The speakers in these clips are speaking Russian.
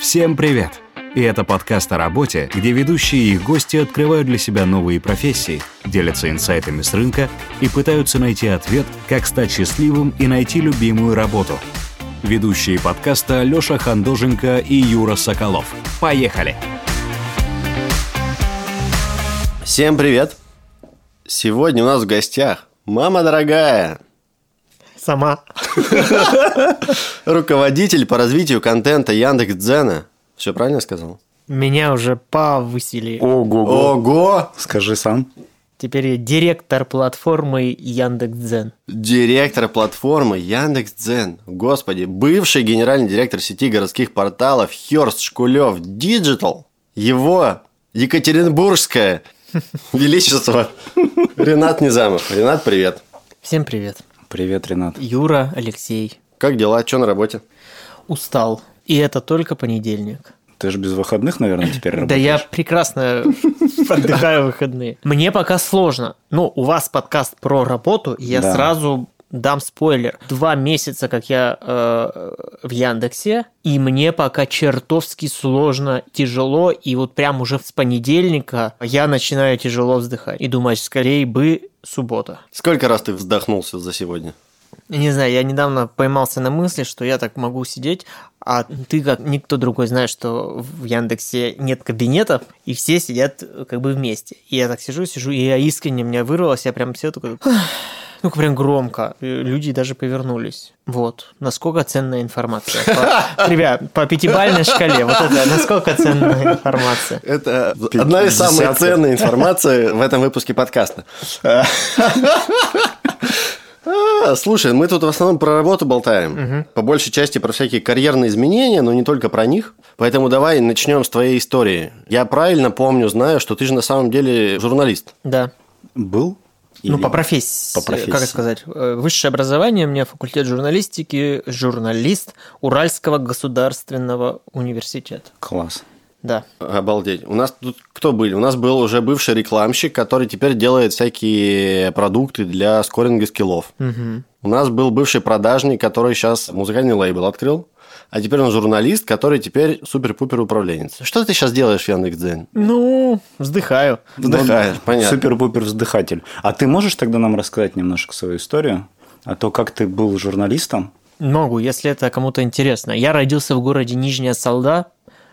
Всем привет! И это подкаст о работе, где ведущие и их гости открывают для себя новые профессии, делятся инсайтами с рынка и пытаются найти ответ, как стать счастливым и найти любимую работу. Ведущие подкаста Лёша Хандоженко и Юра Соколов. Поехали! Всем привет! Сегодня у нас в гостях мама дорогая, Сама. руководитель по развитию контента Яндекс Дзена. Все правильно я сказал? Меня уже повысили. Ого-го. Ого! Скажи сам. Теперь я директор платформы Яндекс.Дзен. Директор платформы Яндекс Дзен. Господи, бывший генеральный директор сети городских порталов Хёрст Шкулев Digital. Его Екатеринбургское величество Ренат Низамов. Ренат, привет. Всем привет. Привет, Ренат. Юра, Алексей. Как дела? Че на работе? Устал. И это только понедельник. Ты же без выходных, наверное, теперь Да работаешь? я прекрасно отдыхаю выходные. Мне пока сложно. Но у вас подкаст про работу, и я Да. сразу дам спойлер. Два месяца, как я э, в Яндексе, и мне пока чертовски сложно, тяжело, и вот прям уже с понедельника я начинаю тяжело вздыхать. И думать, скорее бы суббота. Сколько раз ты вздохнулся за сегодня? Не знаю, я недавно поймался на мысли, что я так могу сидеть, а ты, как никто другой, знаешь, что в Яндексе нет кабинетов, и все сидят э, как бы вместе. И я так сижу, сижу, и я искренне, меня вырвалось, я прям все такой... Ну, прям громко. Люди даже повернулись. Вот. Насколько ценная информация. По- Ребят, по пятибалльной шкале. Вот это насколько ценная информация. Это одна из самых ценных информаций в этом выпуске подкаста. Слушай, мы тут в основном про работу болтаем. По большей части про всякие карьерные изменения, но не только про них. Поэтому давай начнем с твоей истории. Я правильно помню, знаю, что ты же на самом деле журналист. Да. Был? Ну, Или- по профессии. По профессии. Как сказать? Э, Высшее образование, у меня факультет журналистики, журналист Уральского государственного университета. Класс. Да. Обалдеть. У нас тут кто были? У нас был уже бывший рекламщик, который теперь делает всякие продукты для скоринга скиллов. Мгм. У нас был бывший продажник, который сейчас музыкальный лейбл открыл. А теперь он журналист, который теперь супер-пупер управленец. Что ты сейчас делаешь в Яндекс.Дзен? Ну, вздыхаю. Вздыхаешь, понятно. Супер-пупер вздыхатель. А ты можешь тогда нам рассказать немножко свою историю? А то, как ты был журналистом? Могу, если это кому-то интересно. Я родился в городе Нижняя Салда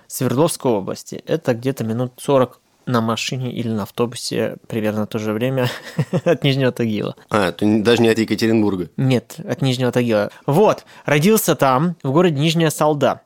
Свердловской области. Это где-то минут 40 на машине или на автобусе примерно то же время от Нижнего Тагила. А, не- даже не от Екатеринбурга. Нет, от Нижнего Тагила. Вот, родился там, в городе Нижняя Салда.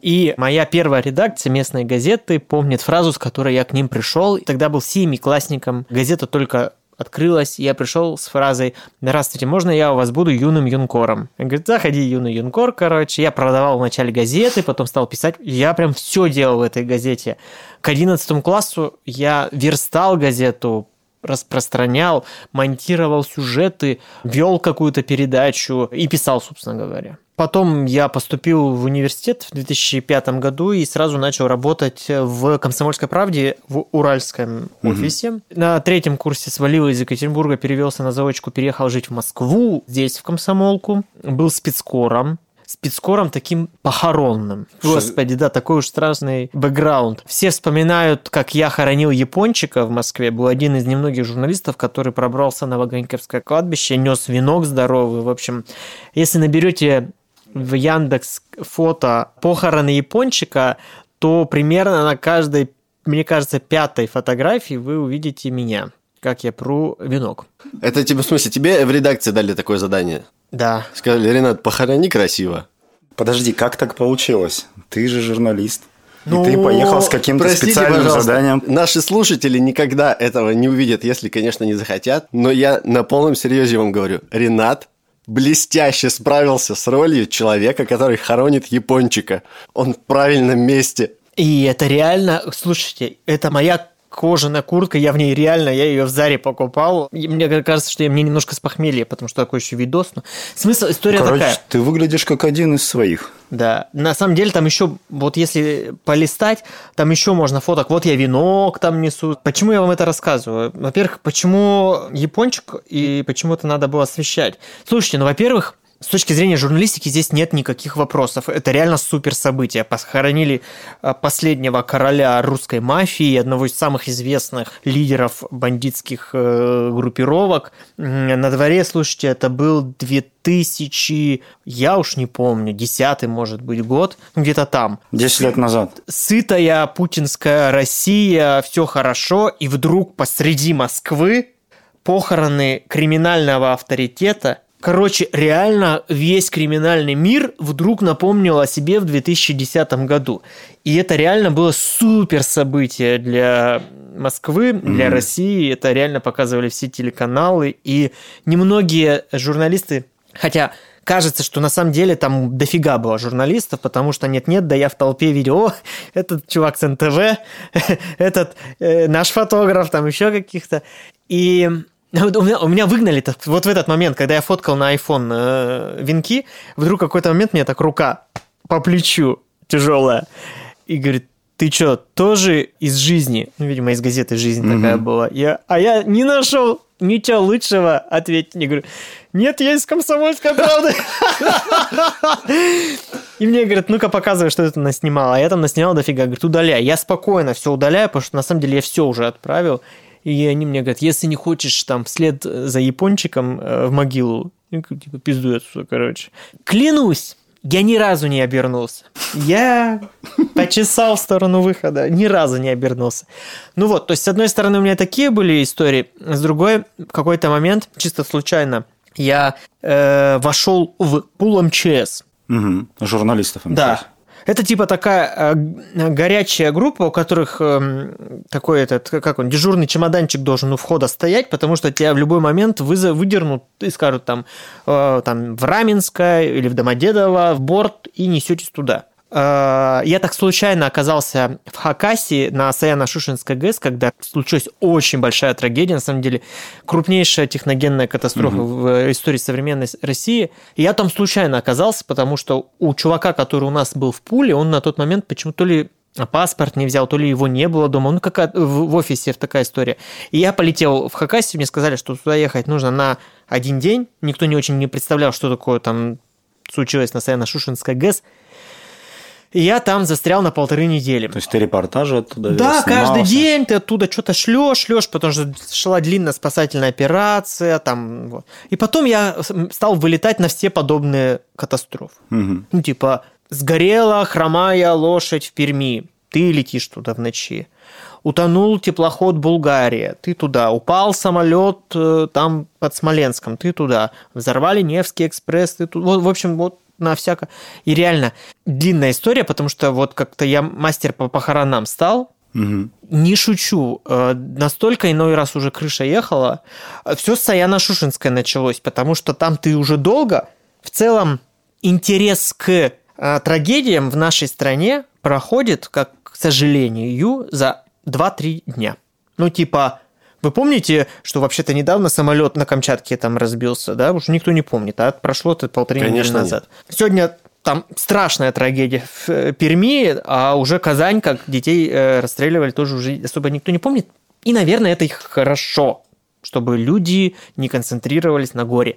И моя первая редакция местной газеты помнит фразу, с которой я к ним пришел. Тогда был семиклассником. Газета только открылась, и я пришел с фразой «Здравствуйте, можно я у вас буду юным юнкором?» Он говорит, заходи, юный юнкор, короче. Я продавал в начале газеты, потом стал писать. Я прям все делал в этой газете. К 11 классу я верстал газету, распространял, монтировал сюжеты, вел какую-то передачу и писал, собственно говоря. Потом я поступил в университет в 2005 году и сразу начал работать в «Комсомольской правде» в Уральском офисе. На третьем курсе свалил из Екатеринбурга, перевелся на заочку, переехал жить в Москву, здесь в Комсомолку. Был спецкором, спецкором таким похоронным. Господи, да, такой уж страшный бэкграунд. Все вспоминают, как я хоронил япончика в Москве. Был один из немногих журналистов, который пробрался на Ваганьковское кладбище, нес венок здоровый. В общем, если наберете в Яндекс фото похороны япончика, то примерно на каждой, мне кажется, пятой фотографии вы увидите меня, как я пру венок. Это тебе, в смысле, тебе в редакции дали такое задание? Да, Сказали, Ренат, похорони красиво. Подожди, как так получилось? Ты же журналист. Ну, и ты поехал с каким-то Простите, специальным пожалуйста, заданием. Наши слушатели никогда этого не увидят, если, конечно, не захотят. Но я на полном серьезе вам говорю. Ренат блестяще справился с ролью человека, который хоронит япончика. Он в правильном месте. И это реально, слушайте, это моя кожаная куртка, я в ней реально, я ее в Заре покупал. И мне кажется, что я мне немножко с похмелья, потому что такой еще видос. Но... Смысл, история Короче, такая. ты выглядишь как один из своих. Да, на самом деле там еще, вот если полистать, там еще можно фоток. Вот я венок там несу. Почему я вам это рассказываю? Во-первых, почему япончик и почему это надо было освещать? Слушайте, ну, во-первых, с точки зрения журналистики здесь нет никаких вопросов. Это реально супер событие. Похоронили э, последнего короля русской мафии, одного из самых известных лидеров бандитских э, группировок. На дворе, слушайте, это был 2000, я уж не помню, 10 может быть год, где-то там. 10 лет назад. Сытая путинская Россия, все хорошо, и вдруг посреди Москвы похороны криминального авторитета. Короче, реально весь криминальный мир вдруг напомнил о себе в 2010 году. И это реально было супер событие для Москвы, для mm-hmm. России. Это реально показывали все телеканалы. И немногие журналисты, хотя кажется, что на самом деле там дофига было журналистов, потому что нет-нет, да я в толпе видел, о, этот чувак с НТВ, этот э, наш фотограф, там еще каких-то. И у меня, у меня выгнали вот в этот момент, когда я фоткал на iPhone э, венки, вдруг какой-то момент мне так рука по плечу тяжелая. И говорит, ты что, тоже из жизни? Ну, видимо, из газеты «Жизнь» mm-hmm. такая была. Я, а я не нашел ничего лучшего ответить. Не говорю, нет, я из «Комсомольской правды». И мне говорят, ну-ка показывай, что ты там наснимал. А я там наснимал дофига. Говорит, удаляй. Я спокойно все удаляю, потому что на самом деле я все уже отправил. И они мне говорят, если не хочешь там вслед за япончиком э, в могилу, типа пизду отсюда, короче. Клянусь, я ни разу не обернулся. Я почесал в сторону выхода, ни разу не обернулся. Ну вот, то есть, с одной стороны, у меня такие были истории, с другой, в какой-то момент, чисто случайно, я э, вошел в пул МЧС. Угу. Журналистов МЧС. Да. Это типа такая э, горячая группа, у которых э, такой этот, как он, дежурный чемоданчик должен у входа стоять, потому что тебя в любой момент вызов, выдернут и скажут там, э, там в Раменское или в Домодедово в борт и несетесь туда. Э, я так случайно оказался в Хакасии на Саяно-Шушинской ГЭС, когда случилась очень большая трагедия, на самом деле крупнейшая техногенная катастрофа угу. в истории современной России. И я там случайно оказался, потому что у чувака, который у нас был в пуле, он на тот момент почему-то то ли паспорт не взял, то ли его не было дома, ну как в, в офисе такая история. И я полетел в Хакасию, мне сказали, что туда ехать нужно на один день, никто не очень не представлял, что такое там случилось на Саяно-Шушинской ГЭС. И я там застрял на полторы недели. То есть ты репортажи оттуда Да, каждый день ты оттуда что-то шлешь, шлешь, потому что шла длинная спасательная операция. Там, вот. И потом я стал вылетать на все подобные катастрофы. Угу. Ну, типа, сгорела хромая лошадь в Перми, ты летишь туда в ночи. Утонул теплоход Булгария, ты туда. Упал самолет э, там под Смоленском, ты туда. Взорвали Невский экспресс, ты туда. Вот, в общем, вот на всякое. И реально длинная история, потому что вот как-то я мастер по похоронам стал, Угу. Не шучу, э, настолько иной раз уже крыша ехала. Все с Саяна Шушинской началось, потому что там ты уже долго. В целом интерес к э, трагедиям в нашей стране проходит, как к сожалению, за 2-3 дня. Ну, типа, вы помните, что вообще-то недавно самолет на Камчатке там разбился, да? Уже никто не помнит, а прошло это полторы недели назад. Нет. Сегодня там страшная трагедия в э, Перми, а уже Казань, как детей э, расстреливали, тоже уже особо никто не помнит. И, наверное, это их хорошо, чтобы люди не концентрировались на горе.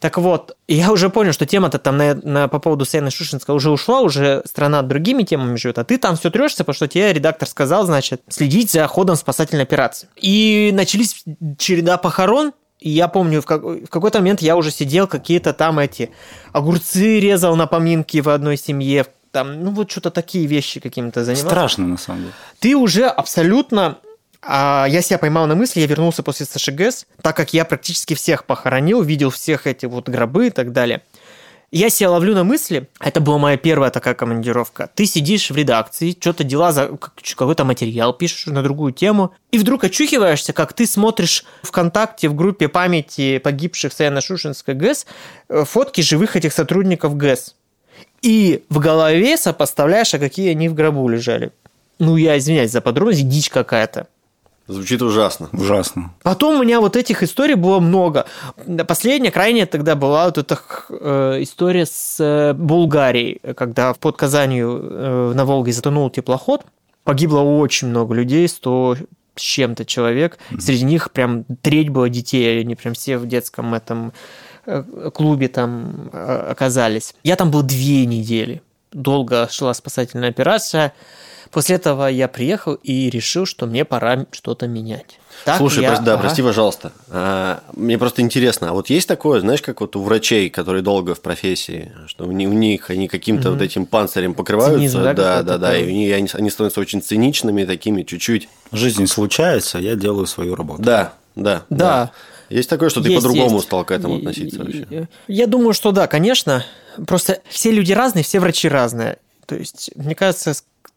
Так вот, я уже понял, что тема-то там на, на, по поводу Сены Шушинска уже ушла, уже страна другими темами живет, а ты там все трешься, потому что тебе редактор сказал, значит, следить за ходом спасательной операции. И начались череда похорон, и я помню, в, как, в какой-то момент я уже сидел, какие-то там эти огурцы резал на поминки в одной семье, там, ну вот что-то такие вещи какими-то занимался. Страшно, на самом деле. Ты уже абсолютно а я себя поймал на мысли, я вернулся после СШГС, так как я практически всех похоронил, видел всех эти вот гробы и так далее. Я себя ловлю на мысли, это была моя первая такая командировка. Ты сидишь в редакции, что-то дела, за какой-то материал пишешь на другую тему, и вдруг очухиваешься, как ты смотришь ВКонтакте в группе памяти погибших Саяно-Шушинской ГЭС э, фотки живых этих сотрудников ГЭС. И в голове сопоставляешь, а какие они в гробу лежали. Ну, я извиняюсь за подробности, дичь какая-то. Звучит ужасно. Ужасно. Потом у меня вот этих историй было много. Последняя, крайняя тогда была вот эта э, история с э, Булгарией, когда под Казанью э, на Волге затонул теплоход. Погибло очень много людей, 100 с чем-то человек. Среди них прям треть было детей, они прям все в детском этом клубе там оказались. Я там был две недели. Долго шла спасательная операция. После этого я приехал и решил, что мне пора что-то менять. Так Слушай, я- да, ага. прости, пожалуйста. А, мне просто интересно, а вот есть такое, знаешь, как вот у врачей, которые долго в профессии, что у, ни- у них они каким-то вот этим панцирем покрываются, Цинизм, да, да, да, да, и у них- они, они становятся очень циничными, такими чуть-чуть. Жизнь случается, я делаю свою работу. Да, да, Да. Есть такое, что ты Есть, по-другому есть. стал к этому относиться вообще. Я думаю, что да, конечно. Просто все люди разные, все врачи разные. То есть, мне кажется,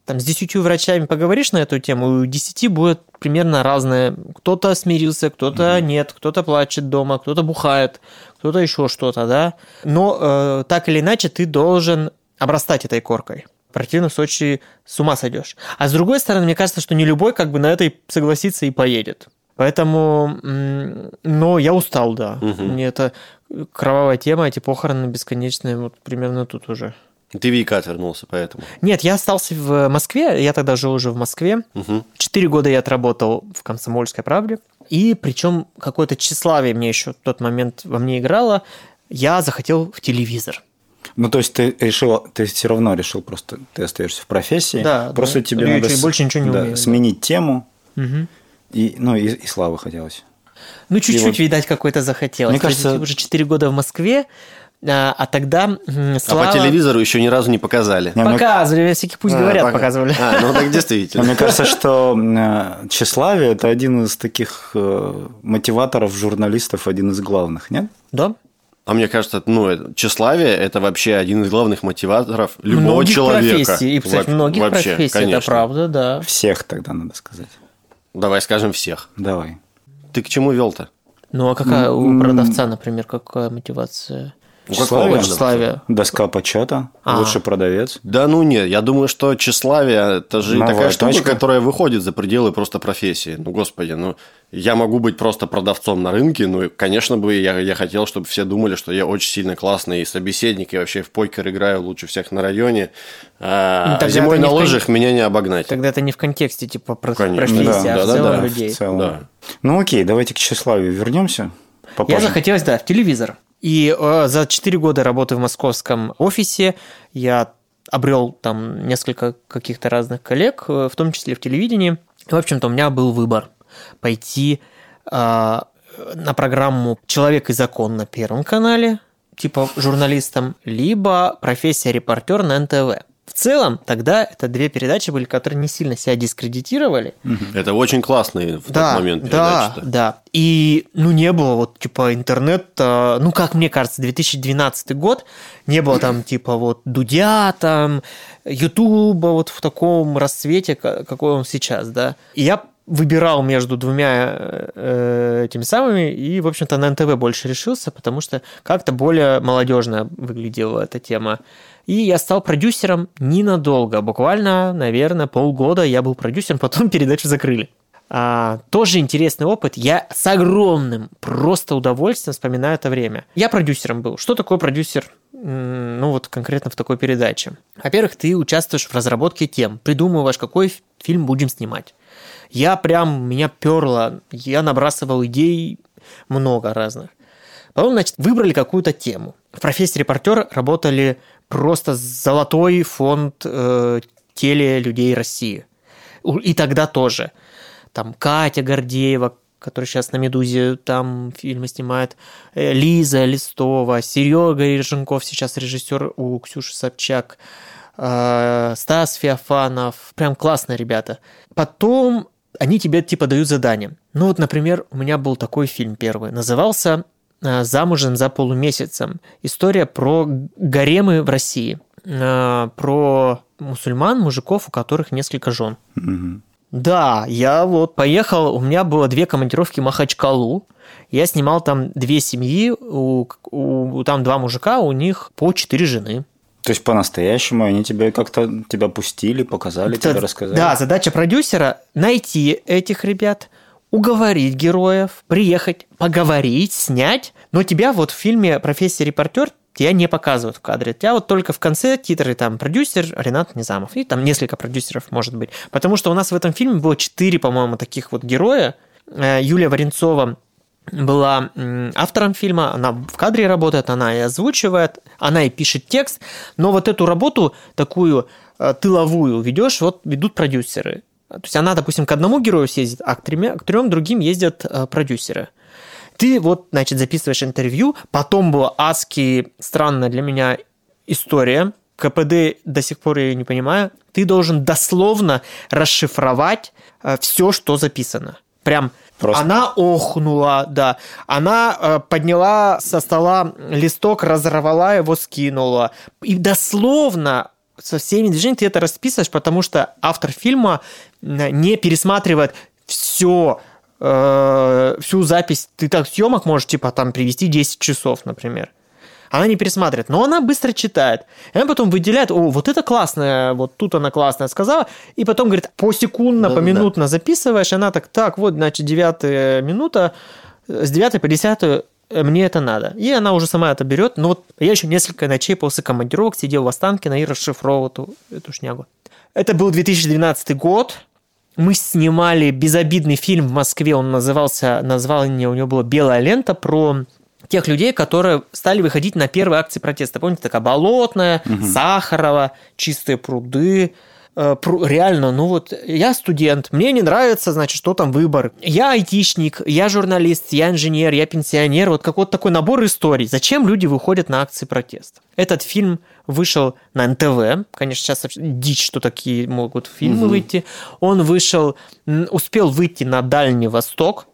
там с десятью врачами поговоришь на эту тему, у десяти будет примерно разное. Кто-то смирился, кто-то нет, кто-то плачет дома, кто-то бухает, кто-то еще что-то, да. Но э, так или иначе ты должен обрастать этой коркой. В противном случае с ума сойдешь. А с другой стороны, мне кажется, что не любой как бы на этой согласится и поедет. Поэтому, но я устал, да. Мне это кровавая тема, эти похороны бесконечные, вот примерно тут уже. Ты в Екат вернулся, поэтому. Нет, я остался в Москве, я тогда жил уже в Москве. Мгм. Четыре года я отработал в «Комсомольской правде». И причем какое-то тщеславие мне еще в тот момент во мне играло. Я захотел в телевизор. Ну, то есть ты решил, ты все равно решил просто, ты остаешься в профессии. Да, просто да. тебе Я надо с- больше ничего не да, умею, да. сменить тему, Мгм. и, ну, и, и славы хотелось. Ну, чуть-чуть, вот- видать, какой-то захотелось. Мне кажется- уже четыре года в Москве, а, а тогда м, А Слава... по телевизору еще ни разу не показали. Не, мне- Показывали, всяких пусть А, говорят, пока- показывали. А, ну так действительно. Мне кажется, что э, тщеславие – это один из таких э, мотиваторов журналистов, один из главных, нет? Да? А мне кажется, ну, это- тщеславие – это вообще один из главных мотиваторов любого многих человека. профессий. И, кстати, Во- многих вообще, профессий, конечно. это правда, да. Всех тогда надо сказать. Давай скажем всех. Давай. Ты к чему вел-то? Ну, а какая у продавца, например, какая мотивация? Тщеславие? какого Тщеславие. Доска почета, А. лучший продавец. Да ну нет, я думаю, что тщеславие – это же Новая такая штука, тачка. которая выходит за пределы просто профессии. Ну, господи, ну, я могу быть просто продавцом на рынке, ну, конечно бы я, я хотел, чтобы все думали, что я очень сильно классный и собеседник, и вообще в покер играю лучше всех на районе, а, Ну, зимой на в кон- лыжах меня не обогнать. Тогда это не в контексте, типа, про- профессии, Да, а в да, целом да, людей. В целом. Да. Ну окей, давайте к тщеславию вернемся. Я попозже. захотелось, да, в телевизор. И э, за 4 года работы в московском офисе я обрел там несколько каких-то разных коллег, э, в том числе в телевидении. В общем-то, у меня был выбор пойти э, на программу «Человек и закон» на Первом канале, типа журналистом, либо профессия репортер на НТВ. В целом, тогда это две передачи были, которые не сильно себя дискредитировали. Это очень классные в Да, тот момент да, передачи-то. да. И, ну, не было вот, типа, интернета, ну, как мне кажется, 2012 год, не было там, типа, вот, Дудя, там, Ютуба вот в таком расцвете, ка- какой он сейчас, да. И я выбирал между двумя э, этими самыми, и, в общем-то, на НТВ больше решился, потому что как-то более молодежно выглядела эта тема. И я стал продюсером ненадолго, буквально, наверное, полгода я был продюсером, потом передачу закрыли. А, тоже интересный опыт. Я с огромным просто удовольствием вспоминаю это время. Я продюсером был. Что такое продюсер? Ну, вот конкретно в такой передаче. Во-первых, ты участвуешь в разработке тем, придумываешь, какой фильм будем снимать. Я прям, меня перло, я набрасывал идей много разных. Потом, значит, выбрали какую-то тему. В профессии репортер работали просто золотой фонд э, теле людей России. И тогда тоже. Там Катя Гордеева, которая сейчас на «Медузе» там фильмы снимает, э, Лиза Листова, Серега Реженков, сейчас режиссер у Ксюши Собчак, э, Стас Феофанов. Прям классные ребята. Потом они тебе типа дают задание. Ну вот, например, у меня был такой фильм первый. Назывался «Замужем за полумесяцем». История про гаремы в России. Э, Про мусульман, мужиков, у которых несколько жен. Да, я вот поехал, у меня было две командировки в Махачкалу. Я снимал там две семьи, у, у- там два мужика, у них по четыре жены. То есть по-настоящему они тебе как-то тебя пустили, показали, тебе Это- рассказали. Да, задача продюсера найти этих ребят, уговорить героев, приехать, поговорить, снять. Но тебя вот в фильме «Профессия репортер» тебя не показывают в кадре. Тебя вот только в конце титры там продюсер Ренат Низамов. И там несколько продюсеров может быть. Потому что у нас в этом фильме было четыре, по-моему, таких вот героя. Э, Юлия Варенцова была автором фильма, она в кадре работает, она и озвучивает, она и пишет текст, но вот эту работу такую э, тыловую ведешь, вот ведут продюсеры. То есть она, допустим, к одному герою съездит, а к, тремя, к трем другим ездят э, продюсеры. Ты вот, значит, записываешь интервью, потом была адски странная для меня история, КПД до сих пор я её не понимаю. Ты должен дословно расшифровать все, что записано. Прям Просто. она охнула, да. Она э, подняла со стола листок, разорвала его, скинула. И дословно со всеми движениями ты это расписываешь, потому что автор фильма э, не пересматривает все всю запись. Ты так съемок можешь, типа, там привести 10 часов, например. Она не пересматривает, но она быстро читает. И она потом выделяет, о, вот это классное, вот тут она классная сказала, и потом говорит, посекундно, Да-да-да. поминутно записываешь, и она так, так, вот, значит, девятая минута, с девятой по десятую э, мне это надо. И она уже сама это берет. Но вот я еще несколько ночей после командировок сидел в Останкино и расшифровывал эту, эту шнягу. Это был 2012 год. Мы снимали безобидный фильм в Москве. Он назывался, название у него было «Белая лента» про тех людей, которые стали выходить на первые акции протеста. Помните, такая Болотная, Сахарова, Чистые пруды. Э, Реально, ну вот я студент, мне не нравится, значит, что там выбор. Я айтишник, я журналист, я инженер, я пенсионер. Вот какой-то такой набор историй. Зачем люди выходят на акции протеста? Этот фильм вышел на НТВ. Конечно, сейчас дичь, что такие могут фильмы выйти. Он вышел, успел выйти на Дальний Восток.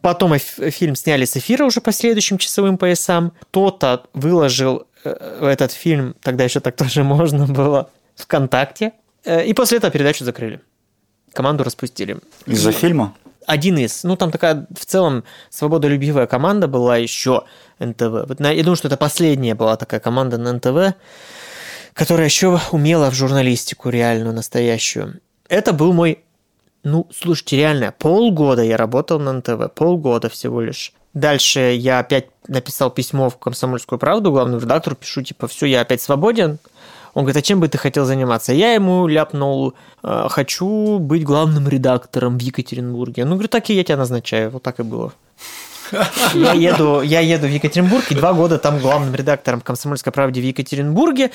Потом фильм сняли с эфира уже по следующим часовым поясам. Кто-то выложил э, этот фильм, тогда еще так тоже можно было, ВКонтакте. Э, И после этого передачу закрыли. Команду распустили. Из-за фильма? Один из. Ну, там такая в целом свободолюбивая команда была еще НТВ. Вот Я думаю, что это последняя была такая команда на НТВ, которая еще умела в журналистику реальную, настоящую. Это был мой ну, слушайте, реально, полгода я работал на НТВ, полгода всего лишь. Дальше я опять написал письмо в «Комсомольскую правду», главному редактору, пишу, типа, все, я опять свободен. Он говорит, а чем бы ты хотел заниматься? Я ему ляпнул, «Э, хочу быть главным редактором в Екатеринбурге. Ну, говорю, так и я тебя назначаю. Вот так и было. Я еду, я еду в Екатеринбург, и два года там главным редактором «Комсомольской правды» в Екатеринбурге.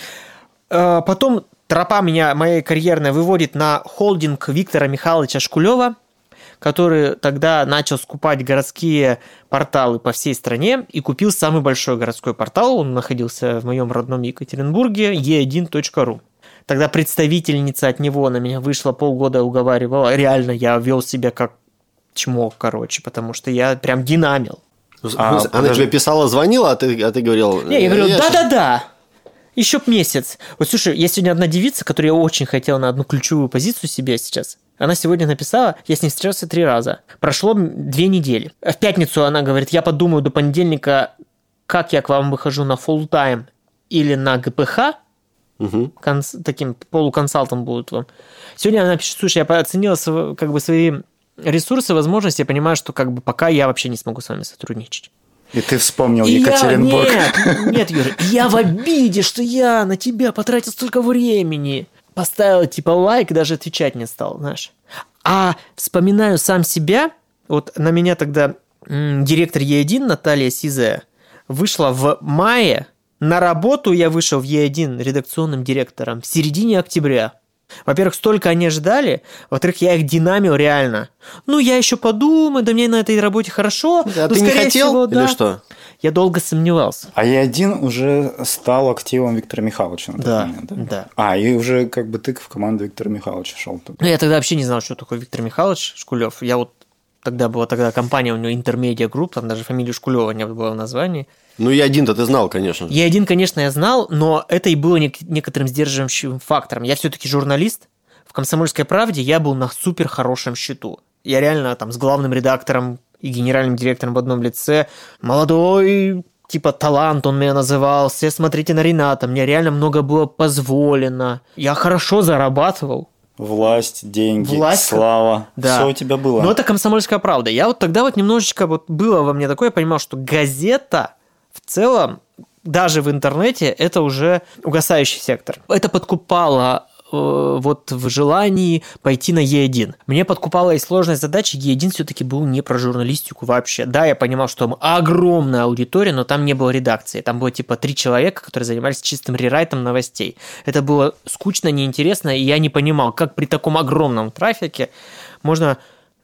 Э, Потом тропа меня, моей карьерная, выводит на холдинг Виктора Михайловича Шкулева, который тогда начал скупать городские порталы по всей стране и купил самый большой городской портал. Он находился в моем родном Екатеринбурге, e1.ru. Тогда представительница от него на меня вышла, полгода уговаривала. Реально, я вел себя как чмок, короче, потому что я прям динамил. В А, смысле, Она подожди. тебе писала, звонила, а ты, а ты говорил... Не, я говорю, «Э, щас- да-да-да, еще б месяц. Вот слушай, есть сегодня одна девица, которую я очень хотел на одну ключевую позицию себе сейчас. Она сегодня написала, я с ней встречался три раза. Прошло две недели. В пятницу она говорит, я подумаю до понедельника, как я к вам выхожу на full тайм или на ГПХ, Мгм. конс- таким полуконсалтом будут вам. Сегодня она пишет, слушай, я оценила как бы свои ресурсы, возможности, я понимаю, что как бы пока я вообще не смогу с вами сотрудничать. И ты вспомнил И Екатеринбург. Я, нет, нет, Юра, я в обиде, что я на тебя потратил столько времени. Поставил типа лайк, даже отвечать не стал, знаешь. А вспоминаю сам себя, вот на меня тогда м, директор Е1 Наталья Сизая вышла в мае, на работу я вышел в Е1 редакционным директором в середине октября. Во-первых, столько они ждали, во-вторых, я их динамил реально. Ну, я еще подумаю, да мне на этой работе хорошо. А ну, ты не хотел всего, или да. что? Я долго сомневался. А Е1 уже стал активом Виктора Михайловича на тот Да, момент, да. А, и уже как бы ты в команду Виктора Михайловича шел. тут. Ну, я тогда вообще не знал, что такое Виктор Михайлович Шкулев. Я вот тогда была тогда компания у него Интермедиа Group, там даже фамилию Шкулева не было в названии. Ну, и один-то ты знал, конечно. Я один, конечно, я знал, но это и было нек- некоторым сдерживающим фактором. Я все-таки журналист. В «Комсомольской правде» я был на супер хорошем счету. Я реально там с главным редактором и генеральным директором в одном лице. Молодой, типа талант он меня называл. Все смотрите на Рената. Мне реально много было позволено. Я хорошо зарабатывал. Власть, деньги, Власть, слава. да. Все у тебя было. Но это комсомольская правда. Я вот тогда вот немножечко вот было во мне такое, я понимал, что газета в целом, даже в интернете, это уже угасающий сектор. Это подкупало вот в желании пойти на Е1. Мне подкупала и сложность задачи. Е1 все-таки был не про журналистику вообще. Да, я понимал, что там огромная аудитория, но там не было редакции. Там было типа три человека, которые занимались чистым рерайтом новостей. Это было скучно, неинтересно, и я не понимал, как при таком огромном трафике можно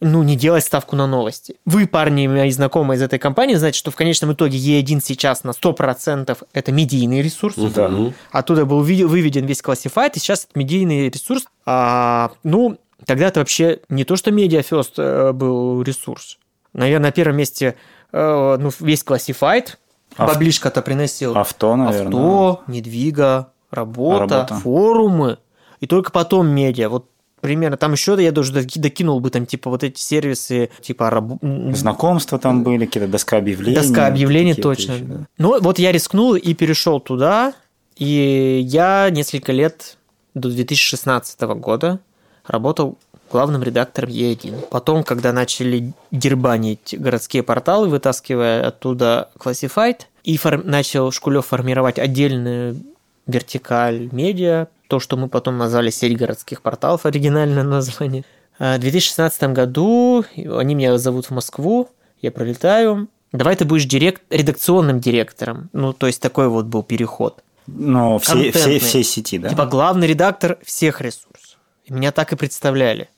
ну, не делать ставку на новости. Вы, парни, мои знакомые из этой компании, знаете, что в конечном итоге Е1 сейчас на 100% это медийный ресурс. Да. Оттуда был выведен весь классифайт, и сейчас это медийный ресурс. А, ну, тогда это вообще не то, что медиафест э, был ресурс. Наверное, на первом месте э, ну, весь классифайт. Ав- Баблишка-то приносил. Авто, наверное. Авто, недвига, работа, Работа. форумы. И только потом медиа. Вот примерно. Там еще я даже доки- докинул бы там типа вот эти сервисы, типа раб- Знакомства там были, какие-то доска объявлений. доска объявлений точно. вещи, да. Ну вот я рискнул и перешел туда, и я несколько лет до 2016 года работал главным редактором Е1. Потом, когда начали дербанить городские порталы, вытаскивая оттуда Classified, и фор- начал Шкулев формировать отдельную вертикаль медиа, то, что мы потом назвали сеть городских порталов, оригинальное название. А В 2016 году они меня зовут в Москву, я пролетаю. Давай ты будешь директ... редакционным директором. Ну, то есть такой вот был переход. Но всей, всей, Контентный. всей сети, да? Типа главный редактор всех ресурсов. И меня так и представляли.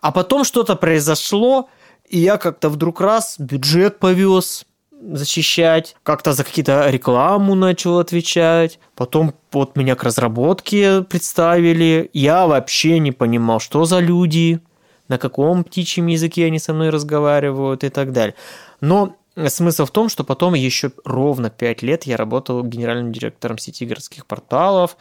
А потом что-то произошло, и я как-то вдруг раз бюджет повез защищать, как-то за какие-то рекламу начал отвечать, потом вот меня к разработке представили, я вообще не понимал, что за люди, на каком птичьем языке они со мной разговаривают и так далее. Но смысл в том, что потом еще ровно 5 лет я работал генеральным директором сети городских порталов.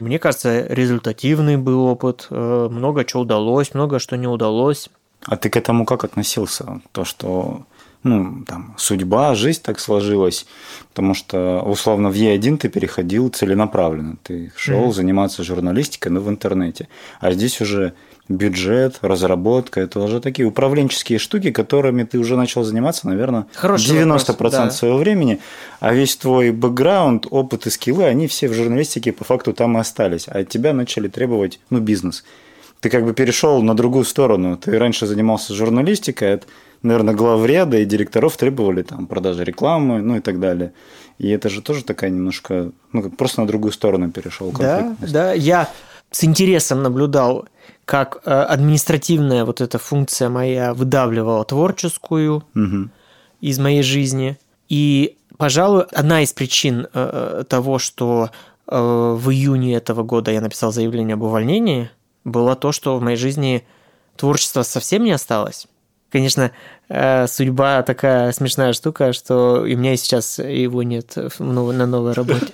Мне кажется, результативный был опыт, э, много чего удалось, много что не удалось. А ты к этому как относился? То, что ну, там, судьба, жизнь так сложилась, потому что, условно, в Е1 ты переходил целенаправленно. Ты шел Мгм. заниматься журналистикой, но в интернете. А здесь уже бюджет, разработка, это уже такие управленческие штуки, которыми ты уже начал заниматься, наверное, Хороший 90% вопрос, да. своего времени, а весь твой бэкграунд, опыт и скиллы, они все в журналистике по факту там и остались, а от тебя начали требовать, ну, бизнес. Ты как бы перешел на другую сторону. Ты раньше занимался журналистикой, от, наверное, главреда и директоров требовали там продажи рекламы, ну и так далее. И это же тоже такая немножко, ну, как просто на другую сторону перешел Да, конфликтность. да, я с интересом наблюдал, как э, административная вот эта функция моя выдавливала творческую Мгм. из моей жизни. И, пожалуй, одна из причин э, того, что э, в июне этого года я написал заявление об увольнении, было то, что в моей жизни творчества совсем не осталось. Конечно, э, судьба такая смешная штука, что и у меня сейчас его нет на новой работе.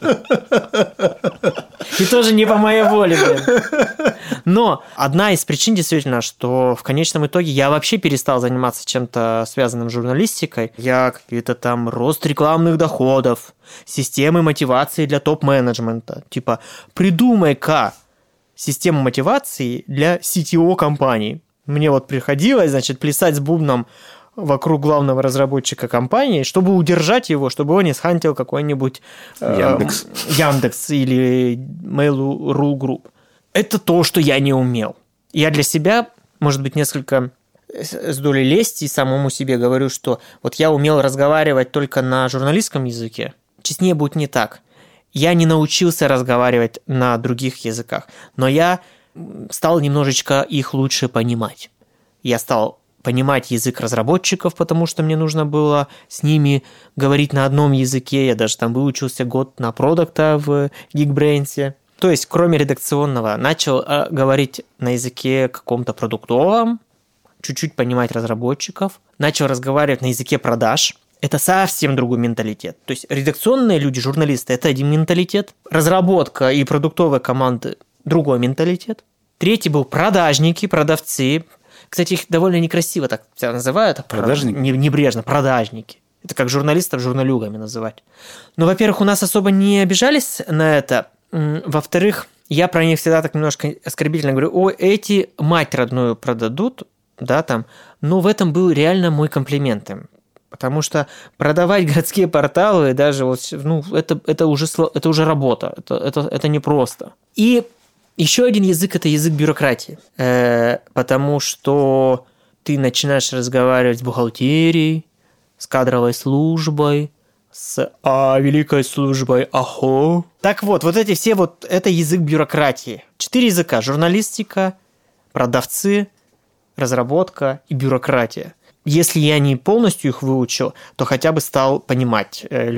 И тоже не по моей воле, блин. Но одна из причин действительно, что в конечном итоге я вообще перестал заниматься чем-то связанным с журналистикой. Я какие-то там рост рекламных доходов, системы мотивации для топ-менеджмента. Типа, придумай-ка систему мотивации для CTO компании. Мне вот приходилось, значит, плясать с бубном вокруг главного разработчика компании, чтобы удержать его, чтобы он не схантил какой-нибудь э, Яндекс. Яндекс или Mail.ru Group. Это то, что я не умел. Я для себя, может быть, несколько с долей лести самому себе говорю, что вот я умел разговаривать только на журналистском языке. Честнее будет не так. Я не научился разговаривать на других языках, но я стал немножечко их лучше понимать. Я стал понимать язык разработчиков, потому что мне нужно было с ними говорить на одном языке. Я даже там выучился год на продукта в Geekbrains. То есть, кроме редакционного, начал э, говорить на языке каком-то продуктовом, чуть-чуть понимать разработчиков, начал разговаривать на языке продаж. Это совсем другой менталитет. То есть редакционные люди, журналисты – это один менталитет, разработка и продуктовые команды – другой менталитет. Третий был продажники, продавцы. Кстати, их довольно некрасиво так себя называют. Продажники? Не- Небрежно, продажники. Это как журналистов журналюгами называть. Ну, во-первых, у нас особо не обижались на это. Во-вторых, я про них всегда так немножко оскорбительно говорю, о, эти мать родную продадут, да, там. Но в этом был реально мой комплимент им. Потому что продавать городские порталы, даже вот, ну, это, это, уже, это уже работа, это, это, это непросто. И Еще один язык – это язык бюрократии, Э, потому что ты начинаешь разговаривать с бухгалтерией, с кадровой службой, с а, великой службой АХО. Так вот, вот эти все вот, это язык бюрократии. Четыре языка. Журналистика, продавцы, разработка и бюрократия. Если я не полностью их выучил, то хотя бы стал понимать э,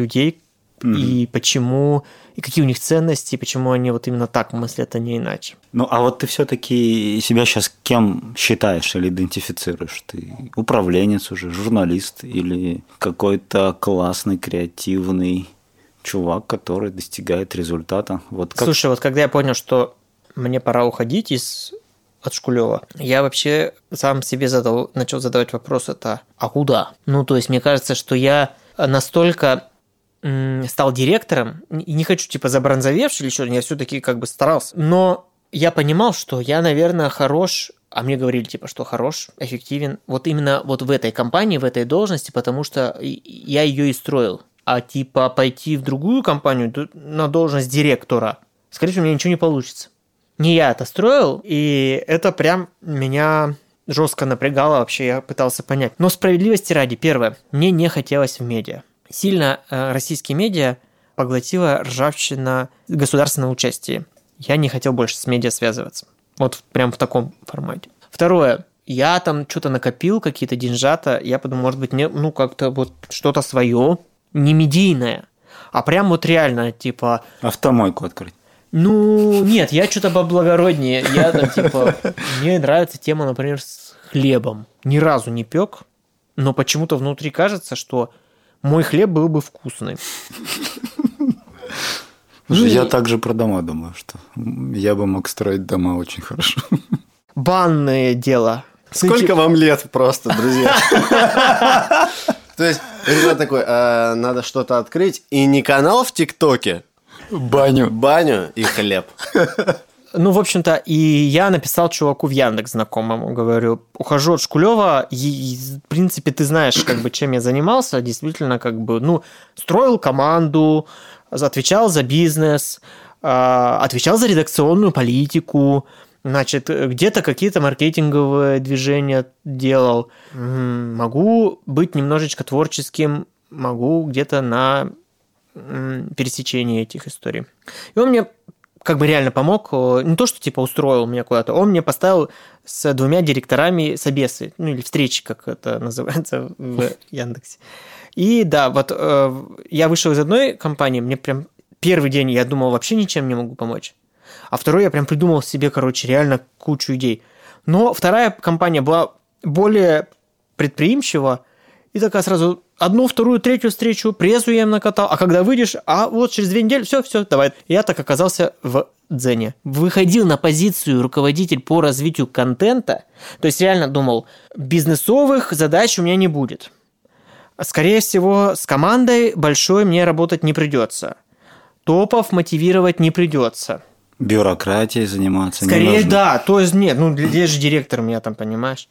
людей и почему, и какие у них ценности, и почему они вот именно так мыслят, а не иначе. Ну, а вот ты все-таки себя сейчас кем считаешь или идентифицируешь? Ты управленец уже, журналист или какой-то классный, креативный чувак, который достигает результата? Вот как... Слушай, вот когда я понял, что мне пора уходить из от Шкулева, я вообще сам себе задал, начал задавать вопрос, это а куда? Ну, то есть, мне кажется, что я настолько стал директором, и не хочу типа забронзовевший или что, я все-таки как бы старался, но я понимал, что я, наверное, хорош, а мне говорили, типа, что хорош, эффективен, вот именно вот в этой компании, в этой должности, потому что я ее и строил. А типа пойти в другую компанию на должность директора, скорее всего, у меня ничего не получится. Не я это строил, и это прям меня жестко напрягало вообще, я пытался понять. Но справедливости ради, первое, мне не хотелось в медиа. Сильно э, российские медиа поглотила ржавчина государственного участия. Я не хотел больше с медиа связываться. Вот прям в таком формате. Второе, я там что-то накопил, какие-то деньжата, я подумал, может быть, мне, ну, как-то вот что-то свое, не медийное, а прям вот реально, типа, Автомойку открыть. ну, нет, я что-то поблагороднее. Я там, типа, мне нравится тема, например, с хлебом. Ни разу не пек, но почему-то внутри кажется, что мой хлеб был бы вкусный. Слушай, Ну я также про дома думаю, что я бы мог строить дома очень хорошо. Банное дело. Сколько вам лет просто, друзья? То есть, ребят такой, «А, надо что-то открыть, и не канал в ТикТоке, Баню. баню и хлеб. Ну, в общем-то, и я написал чуваку в Яндекс знакомому, говорю, ухожу от Шкулева, и, в принципе, ты знаешь, как бы, чем я занимался, действительно, как бы, ну, строил команду, отвечал за бизнес, а, отвечал за редакционную политику, значит, где-то какие-то маркетинговые движения делал. Могу быть немножечко творческим, могу где-то на пересечении этих историй. И он мне как бы реально помог, э, не то, что типа устроил меня куда-то, он мне поставил с двумя директорами собесы, ну или встречи, как это называется в Яндексе. И да, вот э, я вышел из одной компании, мне прям первый день я думал, вообще ничем не могу помочь. А второй я прям придумал себе, короче, реально кучу идей. Но вторая компания была более предприимчива, и такая сразу одну, вторую, третью встречу, прессу я им накатал, а когда выйдешь, а вот через две недели, все, все, давай. Я так оказался в Дзене. Выходил на позицию руководитель по развитию контента, то есть реально думал, бизнесовых задач у меня не будет. Скорее всего, с командой большой мне работать не придется. Топов мотивировать не придется. Бюрократией заниматься не Скорее, нужно. да. То есть, нет, ну, здесь же директор меня там, понимаешь.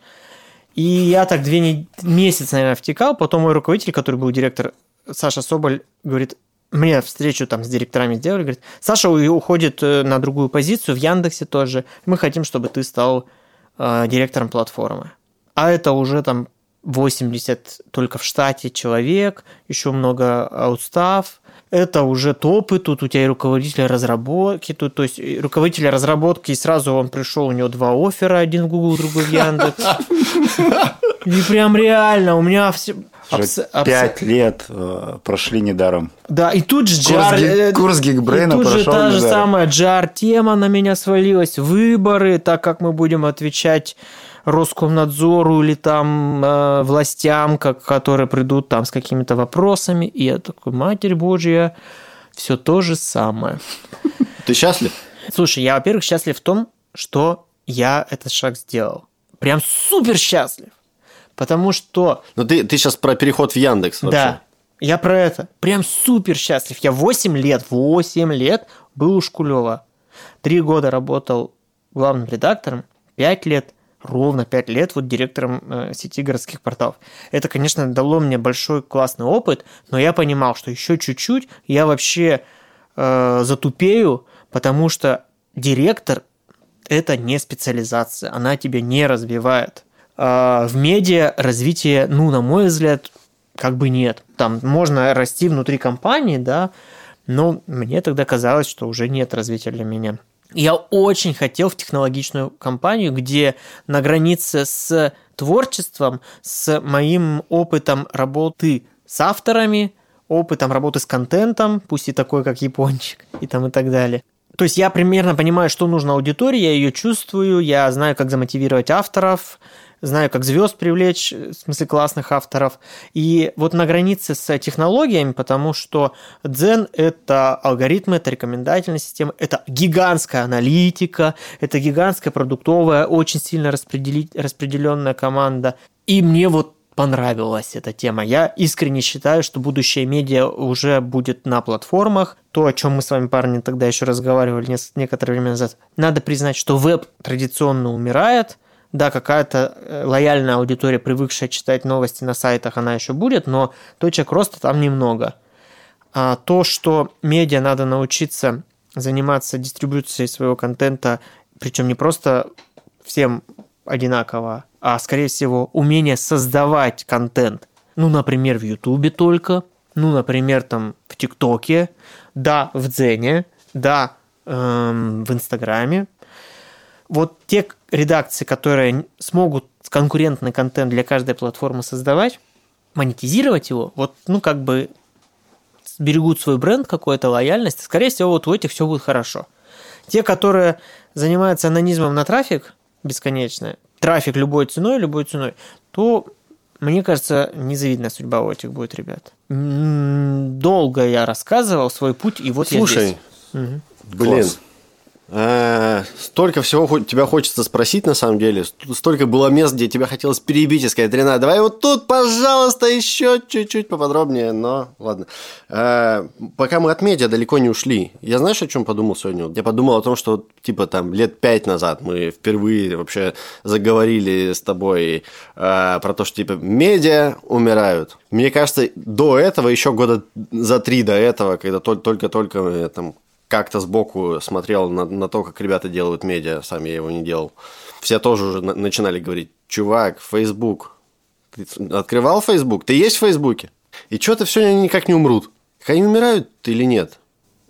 И я так две не... месяц, наверное, втекал. Потом мой руководитель, который был директор, Саша Соболь, говорит, мне встречу там с директорами сделали, говорит, Саша уходит э, на другую позицию в Яндексе тоже. Мы хотим, чтобы ты стал э, директором платформы. А это уже там 80 только в штате человек, еще много аутстав. Это уже топы, тут у тебя и руководитель разработки, тут, то есть руководитель разработки, и сразу он пришел, у него два оффера, один в Google, другой в Яндекс. И прям реально, у меня все... Пять лет э, прошли недаром. Да, и тут же джар... э, курс И тут же та же самая джар-тема на меня свалилась. Выборы, так как мы будем отвечать Роскомнадзору или там э, властям, как, которые придут там с какими-то вопросами. И я такой, Матерь Божья, все то же самое. Ты счастлив? Слушай, я, во-первых, счастлив в том, что я этот шаг сделал. Прям супер счастлив. Потому что Ну ты, ты сейчас про переход в Яндекс вообще. да, я про это. Прям супер счастлив. Я 8 лет, 8 лет был у Шкулева. Три года работал главным редактором, 5 лет, ровно 5 лет вот директором э, сети городских порталов. Это, конечно, дало мне большой классный опыт, но я понимал, что еще чуть-чуть я вообще э, затупею, потому что директор это не специализация, она тебя не развивает. А в медиа развитие, ну, на мой взгляд, как бы нет. Там можно расти внутри компании, да, но мне тогда казалось, что уже нет развития для меня. Я очень хотел в технологичную компанию, где на границе с творчеством, с моим опытом работы с авторами, опытом работы с контентом, пусть и такой, как япончик, и там и так далее. То есть я примерно понимаю, что нужно аудитории, я ее чувствую, я знаю, как замотивировать авторов, знаю, как звезд привлечь, в смысле классных авторов. И вот на границе с технологиями, потому что Дзен – это алгоритмы, это рекомендательная система, это гигантская аналитика, это гигантская продуктовая, очень сильно распределенная команда. И мне вот понравилась эта тема. Я искренне считаю, что будущее медиа уже будет на платформах. То, о чем мы с вами, парни, тогда еще разговаривали некоторое время назад. Надо признать, что веб традиционно умирает – да, какая-то э, лояльная аудитория, привыкшая читать новости на сайтах, она еще будет, но точек роста там немного. А то, что медиа надо научиться заниматься дистрибуцией своего контента, причем не просто всем одинаково, а, скорее всего, умение создавать контент. Ну, например, в Ютубе только, ну, например, там в ТикТоке, да, в Дзене, да, эм, в Инстаграме, вот те редакции, которые смогут конкурентный контент для каждой платформы создавать, монетизировать его, вот, ну, как бы берегут свой бренд, какую-то лояльность, скорее всего, вот у этих все будет хорошо. Те, которые занимаются анонизмом на трафик бесконечно, трафик любой ценой, любой ценой, то, мне кажется, незавидная судьба у этих будет ребят. Долго я рассказывал свой путь, и вот Слушай, я здесь. Блин, Класс. Э, столько всего тебя хочется спросить, на самом деле. Столько было мест, где тебя хотелось перебить и сказать, Ренат, давай вот тут, пожалуйста, еще чуть-чуть поподробнее. Но ладно. Э, пока мы от медиа далеко не ушли, я знаешь, о чем подумал сегодня? Я подумал о том, что типа там лет пять назад мы впервые вообще заговорили с тобой э, про то, что типа медиа умирают. Мне кажется, до этого, еще года за три до этого, когда только-только там как-то сбоку смотрел на, на то, как ребята делают медиа, сам я его не делал. Все тоже уже на, начинали говорить, чувак, Facebook, ты открывал Facebook? Ты есть в Фейсбуке? И что-то все они никак не умрут. Они умирают или нет?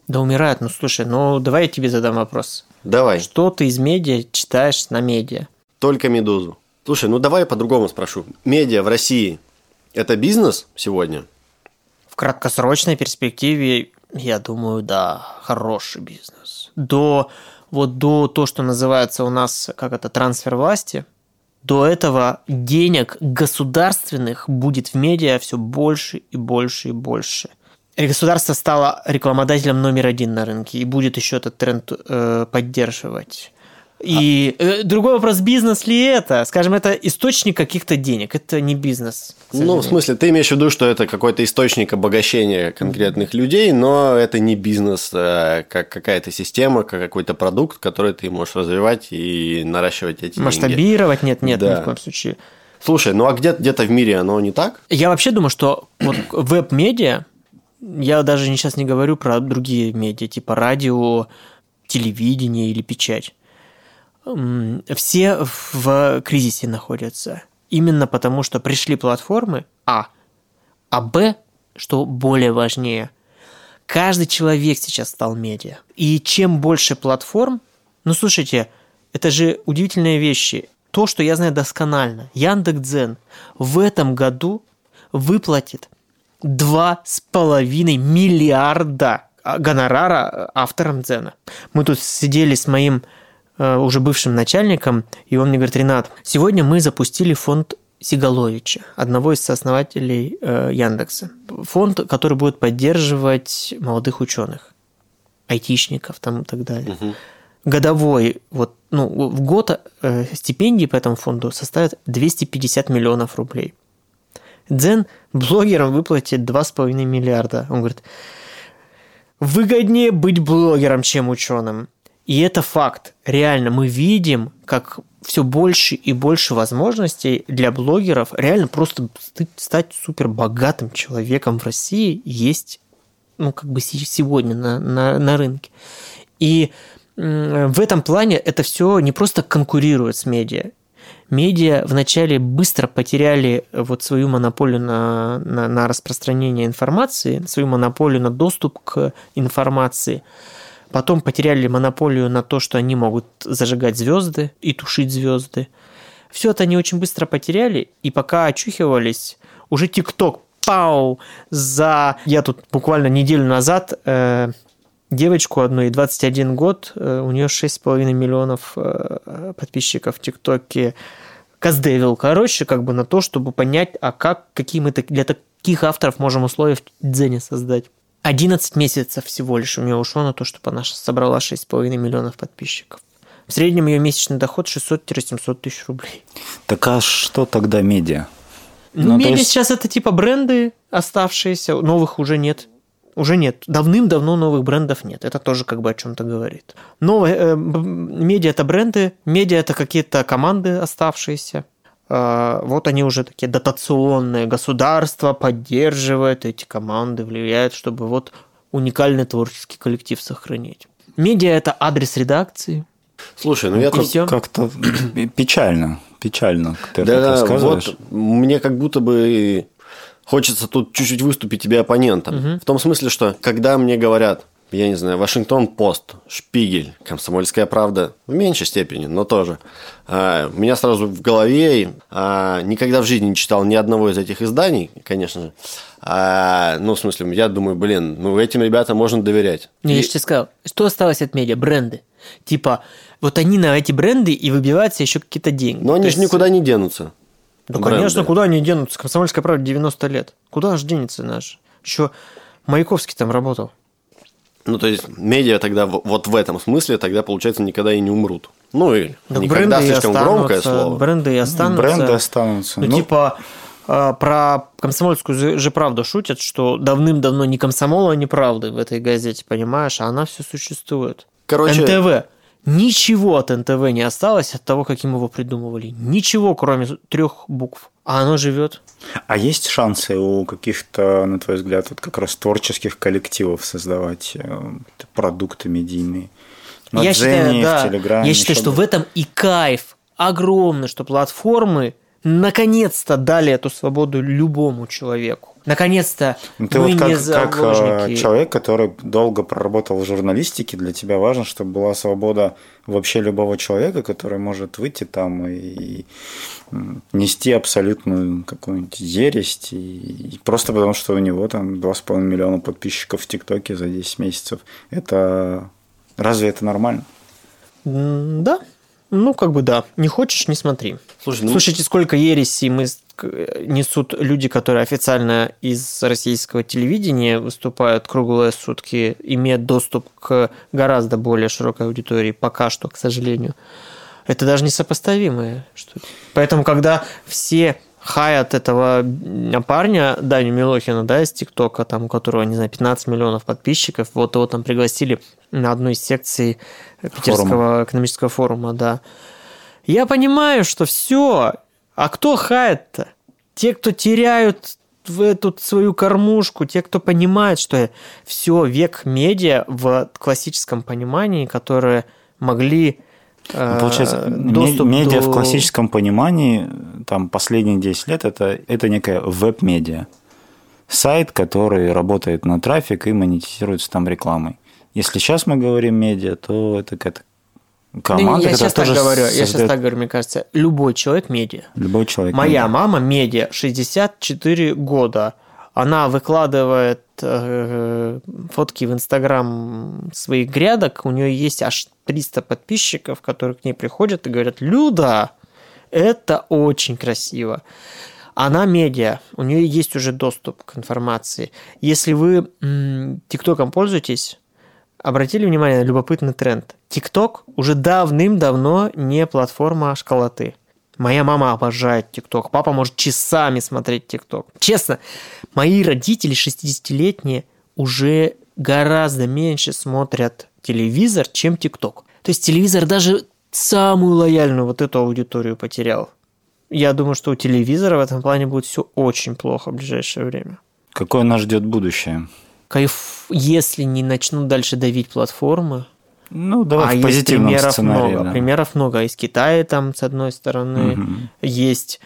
Да умирают. Ну, слушай, ну давай я тебе задам вопрос. Давай. Что ты из медиа читаешь на медиа? Только «Медузу». Слушай, ну давай я по-другому спрошу. Медиа в России – это бизнес сегодня? В краткосрочной перспективе я думаю, да, хороший бизнес. До вот до то, что называется у нас как это трансфер власти, до этого денег государственных будет в медиа все больше и больше и больше. И государство стало рекламодателем номер один на рынке и будет еще этот тренд э, поддерживать. И а... другой вопрос, бизнес ли это? Скажем, это источник каких-то денег, это не бизнес. Ну, в смысле, ты имеешь в виду, что это какой-то источник обогащения конкретных людей, но это не бизнес, а как какая-то система, как какой-то продукт, который ты можешь развивать и наращивать эти Масштабировать? Деньги. Нет, нет, да. ни в коем случае. Слушай, ну а где- где-то в мире оно не так? Я вообще думаю, что вот веб-медиа, я даже сейчас не говорю про другие медиа, типа радио, телевидение или печать все в кризисе находятся. Именно потому, что пришли платформы, а. А Б, что более важнее, каждый человек сейчас стал медиа. И чем больше платформ, ну слушайте, это же удивительные вещи. То, что я знаю досконально, Яндекс.Дзен в этом году выплатит 2,5 миллиарда гонорара авторам Дзена. Мы тут сидели с моим Э, уже бывшим начальником, и он мне говорит, Ренат, сегодня мы запустили фонд Сигаловича, одного из сооснователей э, Яндекса. Фонд, который будет поддерживать молодых ученых, айтишников там и так далее. Угу. Годовой, вот, ну, в год э, стипендии по этому фонду составят 250 миллионов рублей. Дзен блогерам выплатит 2,5 миллиарда. Он говорит, выгоднее быть блогером, чем ученым. И это факт. Реально, мы видим, как все больше и больше возможностей для блогеров реально просто стать супер богатым человеком в России есть, ну, как бы сегодня на, на, на рынке. И в этом плане это все не просто конкурирует с медиа. Медиа вначале быстро потеряли вот свою монополию на, на, на распространение информации, свою монополию на доступ к информации. Потом потеряли монополию на то, что они могут зажигать звезды и тушить звезды. Все это они очень быстро потеряли, и пока очухивались, уже ТикТок, пау, за... Я тут буквально неделю назад э, девочку одну, ей 21 год, э, у нее 6,5 миллионов э, подписчиков в ТикТоке, каздевил, короче, как бы на то, чтобы понять, а как, какие мы для таких авторов можем условия в Дзене создать. 11 месяцев всего лишь у нее ушло на то, чтобы она собрала 6,5 миллионов подписчиков. В среднем ее месячный доход 600-700 тысяч рублей. Так а что тогда медиа? Ну, Ну, медиа есть- сейчас это типа бренды оставшиеся, новых уже нет. Уже нет. Давным-давно новых брендов нет. Это тоже как бы о чем-то говорит. Новые, э, медиа это бренды, медиа это какие-то команды оставшиеся. А, Вот они уже такие дотационные. Государство поддерживает эти команды, влияет, чтобы вот уникальный творческий коллектив сохранить. Медиа это адрес редакции. Слушай, ну я тут... Как-то печально, печально. Ты это Да, вот мне как будто бы хочется тут чуть-чуть выступить тебе оппонентом. В том смысле, что когда мне говорят, я не знаю, Вашингтон-Пост, Шпигель, Комсомольская правда, в меньшей степени, но тоже. а, У меня сразу в голове, а, никогда в жизни не читал ни одного из этих изданий, конечно же. А, Ну, в смысле, я думаю, блин, ну этим ребятам можно доверять. Не, я же тебе сказал, что осталось от медиа? Бренды. Типа, вот они на эти бренды и выбиваются еще какие-то деньги. Но они же никуда не денутся. Да, бренды. конечно, куда они денутся? Комсомольская правда 90 лет. Куда же денется наш? Еще Маяковский там работал. Ну, то есть, медиа тогда вот в этом смысле тогда, получается, никогда и не умрут. Ну, и Так никогда бренды и слишком громкое останутся, слово. Бренды и останутся. Бренды останутся. Ну, Ну, типа, э, про комсомольскую же- правду шутят, что давным-давно ни комсомола, ни правды в этой газете, понимаешь, а она все существует. Короче, НТВ. Ничего от НТВ не осталось от того, каким его придумывали. Ничего, кроме трех букв. А оно живет. А есть шансы у каких-то, на твой взгляд, вот как раз творческих коллективов создавать э, продукты медийные? На я Дзене, считаю, да. в Телеграме, я считаю, еще что в этом и кайф огромный, что платформы наконец-то дали эту свободу любому человеку. Наконец-то Ну, ты мы вот как, не как заложники. э, человек, который долго проработал в журналистике, для тебя важно, чтобы была свобода вообще любого человека, который может выйти там и м, нести абсолютную какую-нибудь ересь, и, и просто потому, что у него там 2,5 миллиона подписчиков в ТикТоке за 10 месяцев. Это разве это нормально? Да. Ну, как бы да. Не хочешь, не смотри. Слушай, ну- Слушайте, сколько ересей мы несут люди, которые официально из российского телевидения выступают круглые сутки, имеют доступ к гораздо более широкой аудитории, пока что, к сожалению. Это даже несопоставимые штуки. Поэтому, когда все хаят этого парня, Даню Милохина, да, из ТикТока, там, у которого, не знаю, 15 миллионов подписчиков, вот его там пригласили на одну из секций Питерского экономического форума, да. Я понимаю, что все. А кто хает-то? Те, кто теряют в эту свою кормушку, те, кто понимает, что все, век медиа в классическом понимании, которые могли э, Ну, Получается, ме- доступ медиа до- в классическом понимании, там, последние 10 лет, это, это некая веб-медиа. Сайт, который работает на трафик и монетизируется там рекламой. Если сейчас мы говорим медиа, то это команда, я которая сейчас так тоже говорю, я сейчас создает так говорю, мне кажется, любой человек медиа. любой человек. Моя медиа. мама медиа, 64 года. Она выкладывает э, фотки в Инстаграм своих грядок. У нее есть аж 300 подписчиков, которые к ней приходят и говорят, Люда, это очень красиво. Она медиа, у нее есть уже доступ к информации. Если вы м, ТикТоком пользуетесь, обратили внимание на любопытный тренд. ТикТок уже давным-давно не платформа школоты. Моя мама обожает ТикТок. Папа может часами смотреть ТикТок. Честно, мои родители 60-летние уже гораздо меньше смотрят телевизор, чем ТикТок. То есть телевизор даже самую лояльную вот эту аудиторию потерял. Я думаю, что у телевизора в этом плане будет все очень плохо в ближайшее время. Какое нас ждет будущее? Кайф, если не начнут дальше давить платформы, Ну, давай а в есть позитивном примеров сценарии. много. да. Примеров много. Из Китая там, с одной стороны, Мгм. есть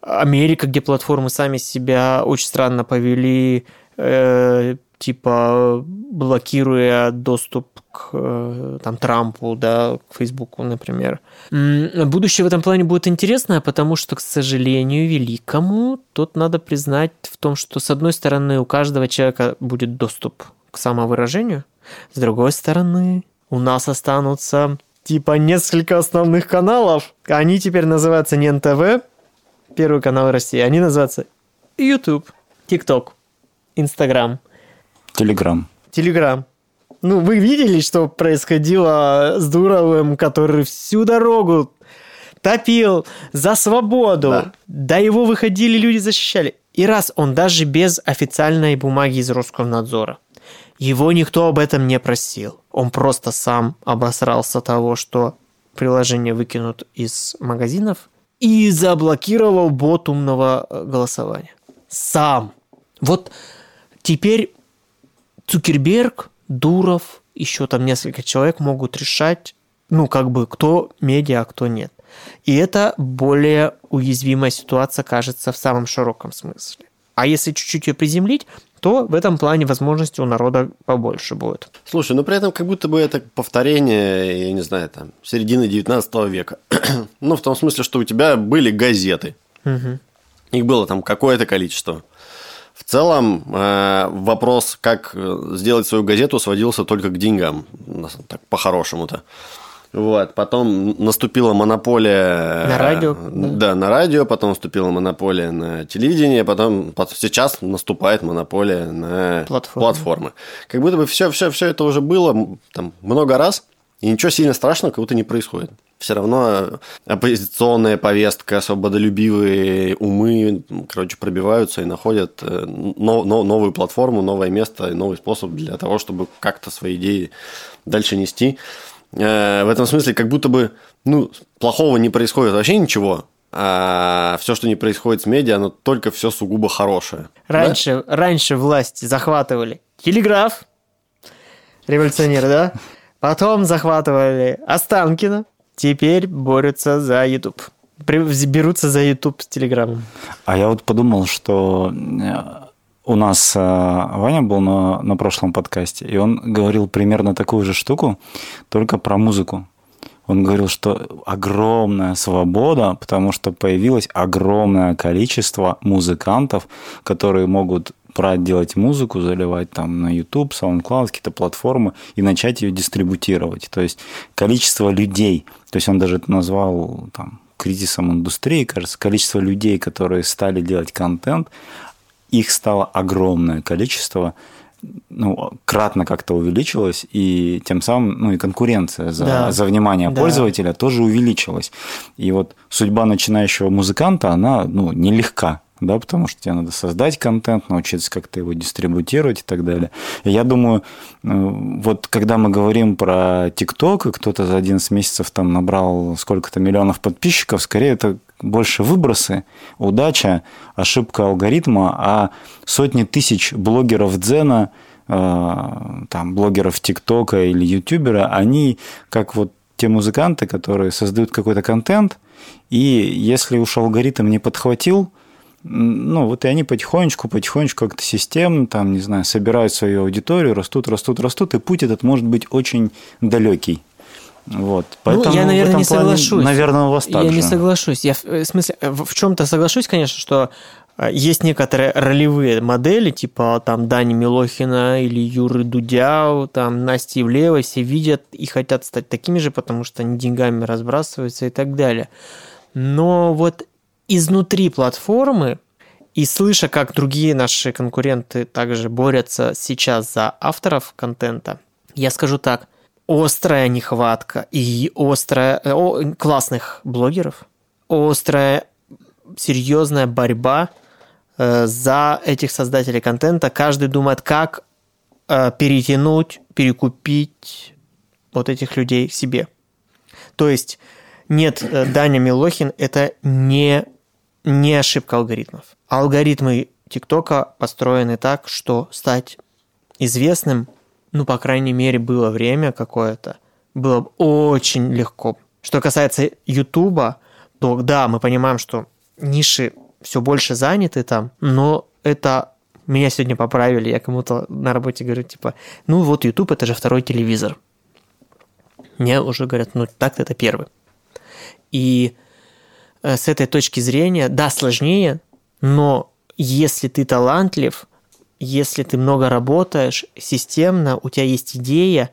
Америка, где платформы сами себя очень странно повели, э, типа блокируя доступ к э, там, Трампу, да, к Фейсбуку, например. Будущее в этом плане будет интересное, потому что, к сожалению, великому, тут надо признать в том, что, с одной стороны, у каждого человека будет доступ к самовыражению, с другой стороны, у нас останутся типа несколько основных каналов. Они теперь называются не НТВ, первый канал России, они называются YouTube, TikTok, Instagram, Телеграм. Telegram. Ну, вы видели, что происходило с Дуровым, который всю дорогу топил за свободу. Да. Да его выходили, люди защищали. И раз он даже без официальной бумаги из Роскомнадзора, его никто об этом не просил. Он просто сам обосрался того, что приложение выкинут из магазинов и заблокировал бот умного э, голосования. Сам. Вот теперь Цукерберг, Дуров, еще там несколько человек могут решать, ну, как бы, кто медиа, а кто нет. И это более уязвимая ситуация, кажется, в самом широком смысле. А если чуть-чуть ее приземлить, то в этом плане возможностей у народа побольше будет. Слушай, ну при этом как будто бы это повторение, я не знаю, там, середины 19 века. ну, в том смысле, что у тебя были газеты. Мгм. Их было там какое-то количество. В целом, э, вопрос, как э, сделать свою газету, сводился только к деньгам, так по-хорошему-то. Вот, потом наступила монополия... На радио, э, да. Да, на радио, потом наступила монополия на телевидение, потом пот- сейчас наступает монополия на Платформы. платформы. Как будто бы все, все, все это уже было там, много раз, и ничего сильно страшного как будто не происходит. Все равно оппозиционная повестка, свободолюбивые умы, короче, пробиваются и находят э, но- но- новую платформу, новое место и новый способ для того, чтобы как-то свои идеи дальше нести. Э, В этом смысле, как будто бы ну, плохого не происходит вообще ничего, а все, что не происходит с медиа, оно только все сугубо хорошее. Раньше, раньше власти захватывали телеграф, революционер, да? Потом захватывали Останкина, теперь борются за YouTube. Берутся за YouTube с Телеграмом. А я вот подумал, что э, у нас э, Ваня был на, на прошлом подкасте, и он говорил примерно такую же штуку, только про музыку. Он говорил, что огромная свобода, потому что появилось огромное количество музыкантов, которые могут брать, делать музыку, заливать там на YouTube, SoundCloud, какие-то платформы и начать ее дистрибутировать. То есть количество людей, то есть он даже назвал там кризисом индустрии, кажется, количество людей, которые стали делать контент, их стало огромное количество, ну, кратно как-то увеличилось, и тем самым, ну, и конкуренция за, Да. за внимание Да. пользователя тоже увеличилась. И вот судьба начинающего музыканта, она, ну, нелегка, да, потому что тебе надо создать контент, научиться как-то его дистрибутировать и так далее. И я думаю, э, вот когда мы говорим про ТикТок, и кто-то за 11 месяцев там набрал сколько-то миллионов подписчиков, скорее это больше выбросы, удача, ошибка алгоритма, а сотни тысяч блогеров Дзена, э, там, блогеров ТикТока или ютубера, они как вот те музыканты, которые создают какой-то контент, и если уж алгоритм не подхватил, ну, вот и они потихонечку, потихонечку как-то системно, там, не знаю, собирают свою аудиторию, растут, растут, растут, и путь этот может быть очень далекий. Вот. Поэтому ну, я, в наверное, не плане, соглашусь. Наверное, у вас так Я не же. соглашусь. Я, в э, смысле, в, в чем-то соглашусь, конечно, что э, есть некоторые ролевые модели, типа там Дани Милохина или Юры Дудя, там Насти Ивлеевой, все видят и хотят стать такими же, потому что они деньгами разбрасываются и так далее. Но вот изнутри платформы и слыша, как другие наши конкуренты также борются сейчас за авторов контента, я скажу так, острая нехватка и острая э, о, классных блогеров, острая серьезная борьба э, за этих создателей контента. Каждый думает, как э, перетянуть, перекупить вот этих людей себе. То есть нет, э, Даня Милохин это не, не ошибка алгоритмов. Алгоритмы ТикТока построены так, что стать известным, ну, по крайней мере, было время какое-то, было бы очень легко. Что касается Ютуба, то да, мы понимаем, что ниши все больше заняты там, но это меня сегодня поправили, я кому-то на работе говорю, типа, ну вот YouTube это же второй телевизор. Мне уже говорят, ну так-то это первый. И с этой точки зрения, да, сложнее, но если ты талантлив, если ты много работаешь системно, у тебя есть идея,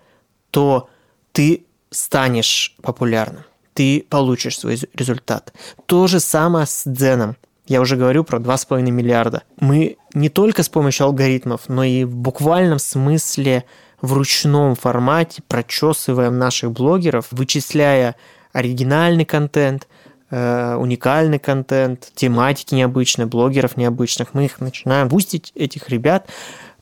то ты станешь популярным, ты получишь свой результат. То же самое с Дзеном. Я уже говорю про 2,5 миллиарда. Мы не только с помощью алгоритмов, но и в буквальном смысле в ручном формате прочесываем наших блогеров, вычисляя оригинальный контент, э, уникальный контент, тематики необычные, блогеров необычных. Мы их начинаем бустить, этих ребят,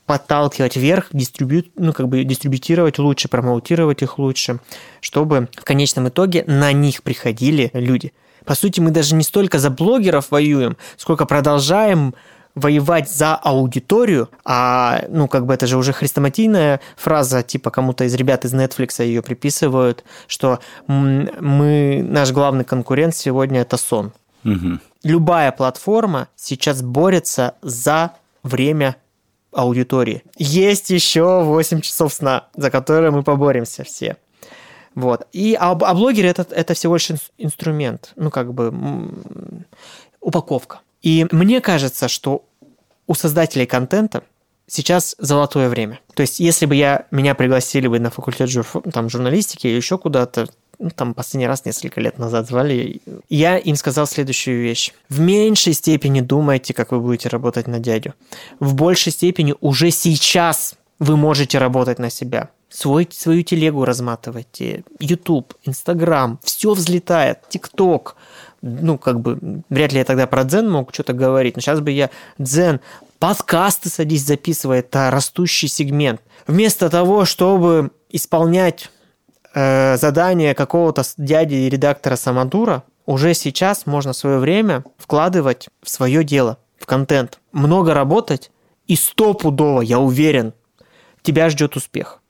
подталкивать вверх, дистрибью... ну, как бы дистрибутировать лучше, промоутировать их лучше, чтобы в конечном итоге на них приходили люди. По сути, мы даже не столько за блогеров воюем, сколько продолжаем воевать за аудиторию, а, ну, как бы это же уже хрестоматийная фраза, типа кому-то из ребят из Netflix ее приписывают, что мы, наш главный конкурент сегодня это сон. Угу. Любая платформа сейчас борется за время аудитории. Есть еще 8 часов сна, за которые мы поборемся все. Вот. И, а, а блогеры это, это всего лишь инструмент, ну, как бы упаковка. И мне кажется, что у создателей контента сейчас золотое время. То есть, если бы я, меня пригласили бы на факультет жур, там, журналистики или еще куда-то, ну, там последний раз несколько лет назад звали, я им сказал следующую вещь. В меньшей степени думайте, как вы будете работать на дядю. В большей степени уже сейчас вы можете работать на себя. Свой, свою телегу разматывайте, YouTube, Instagram, все взлетает, TikTok – ну, как бы, вряд ли я тогда про дзен мог что-то говорить, но сейчас бы я дзен, подкасты садись записывай, это растущий сегмент. Вместо того, чтобы исполнять э, задание какого-то дяди и редактора Самадура, уже сейчас можно свое время вкладывать в свое дело, в контент. Много работать, и стопудово, я уверен, тебя ждет успех.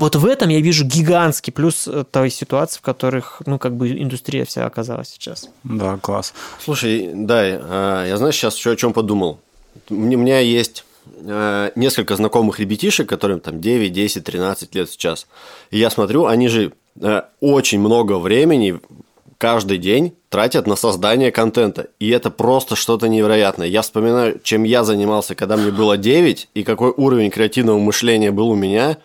Вот в этом я вижу гигантский плюс э, той ситуации, в которых, ну, как бы индустрия вся оказалась сейчас. Да, класс. Слушай, да, а, я знаешь, сейчас еще о чем подумал. У меня есть э, несколько знакомых ребятишек, которым там 9, 10, 13 лет сейчас. И я смотрю, они же э, очень много времени каждый день тратят на создание контента. И это просто что-то невероятное. Я вспоминаю, чем я занимался, когда мне было 9, и какой уровень креативного мышления был у меня.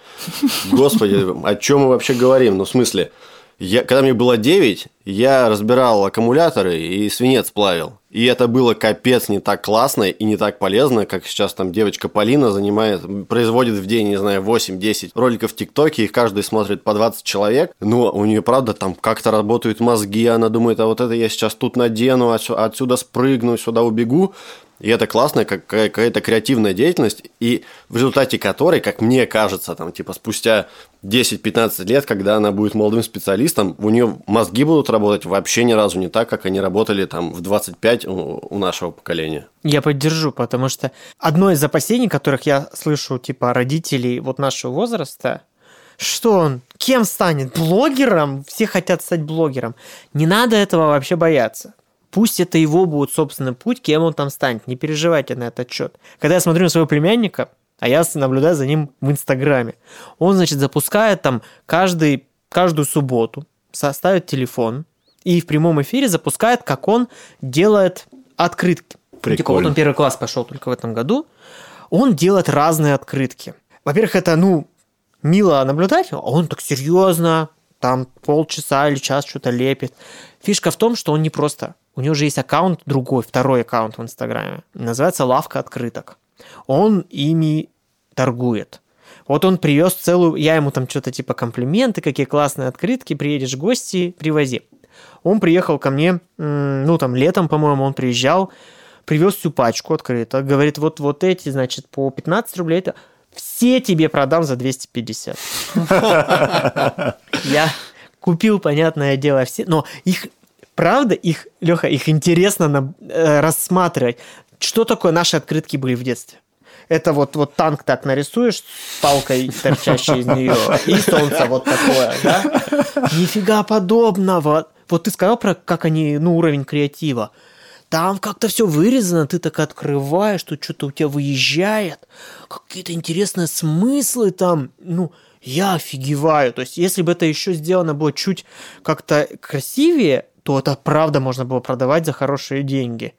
Господи, о чем мы вообще говорим? Ну, в смысле, я, когда мне было 9, я разбирал аккумуляторы и свинец плавил. И это было капец не так классно и не так полезно, как сейчас там девочка Полина занимает, производит в день, не знаю, 8-10 роликов в ТикТоке, их каждый смотрит по 20 человек. Но у нее, правда, там как-то работают мозги, она думает, а вот это я сейчас тут надену, отсюда спрыгну, сюда убегу. И это классная какая-то креативная деятельность, и в результате которой, как мне кажется, там, типа, спустя 10-15 лет, когда она будет молодым специалистом, у нее мозги будут работать вообще ни разу не так, как они работали там в 25 у нашего поколения. Я поддержу, потому что одно из опасений, которых я слышу, типа, родителей вот нашего возраста, что он, кем станет? Блогером? Все хотят стать блогером. Не надо этого вообще бояться. Пусть это его будет собственный путь, кем он там станет. Не переживайте на этот счет. Когда я смотрю на своего племянника, а я наблюдаю за ним в Инстаграме, он, значит, запускает там каждый, каждую субботу, ставит телефон и в прямом эфире запускает, как он делает открытки. Прикольно. Типа, вот он первый класс пошел только в этом году. Он делает разные открытки. Во-первых, это, ну, мило наблюдать, а он так серьезно, там полчаса или час что-то лепит. Фишка в том, что он не просто у него же есть аккаунт другой, второй аккаунт в Инстаграме. Называется «Лавка открыток». Он ими торгует. Вот он привез целую... Я ему там что-то типа комплименты, какие классные открытки, приедешь в гости, привози. Он приехал ко мне, ну там летом, по-моему, он приезжал, привез всю пачку открыток, говорит, вот, вот эти, значит, по 15 рублей, это все тебе продам за 250. Я купил, понятное дело, все, но их правда, их, Леха, их интересно на, э, рассматривать. Что такое наши открытки были в детстве? это вот, вот танк так нарисуешь палкой, торчащей из нее, и солнце вот такое, да? Нифига подобного. Вот ты сказал про как они, ну, уровень креатива. Там как-то все вырезано, ты так открываешь, тут что-то у тебя выезжает, какие-то интересные смыслы там, ну, я офигеваю. То есть, если бы это еще сделано было чуть как-то красивее, то это правда можно было продавать за хорошие деньги.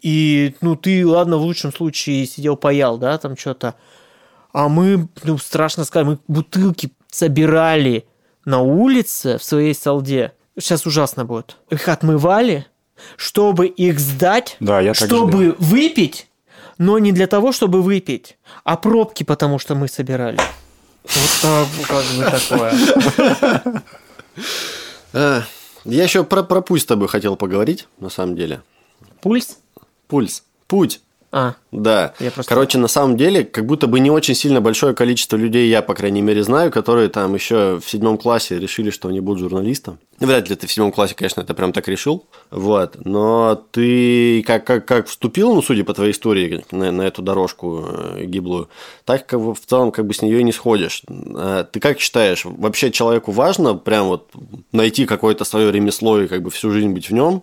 И, ну, ты, ладно, в лучшем случае сидел паял, да, там что-то. А мы, ну, страшно сказать, мы бутылки собирали на улице в своей солде. Сейчас ужасно будет. Их отмывали, чтобы их сдать, Да, я так чтобы же выпить, но не для того, чтобы выпить, а пробки, потому что мы собирали. Вот так, как бы такое. Я еще про, про путь с тобой хотел поговорить, на самом деле. Пульс? Пульс. Путь. А, Да. Я просто- Короче, на самом деле, как будто бы не очень сильно большое количество людей, я, по крайней мере, знаю, которые там еще в седьмом классе решили, что они будут журналистом. Вряд ли ты в седьмом классе, конечно, это прям так решил. Вот. Но ты как, как, как вступил, ну, судя по твоей истории, на, на эту дорожку э, гиблую, так как в целом как бы с нее и не сходишь. А Ты как считаешь, вообще человеку важно прям вот найти какое-то свое ремесло и как бы всю жизнь быть в нем?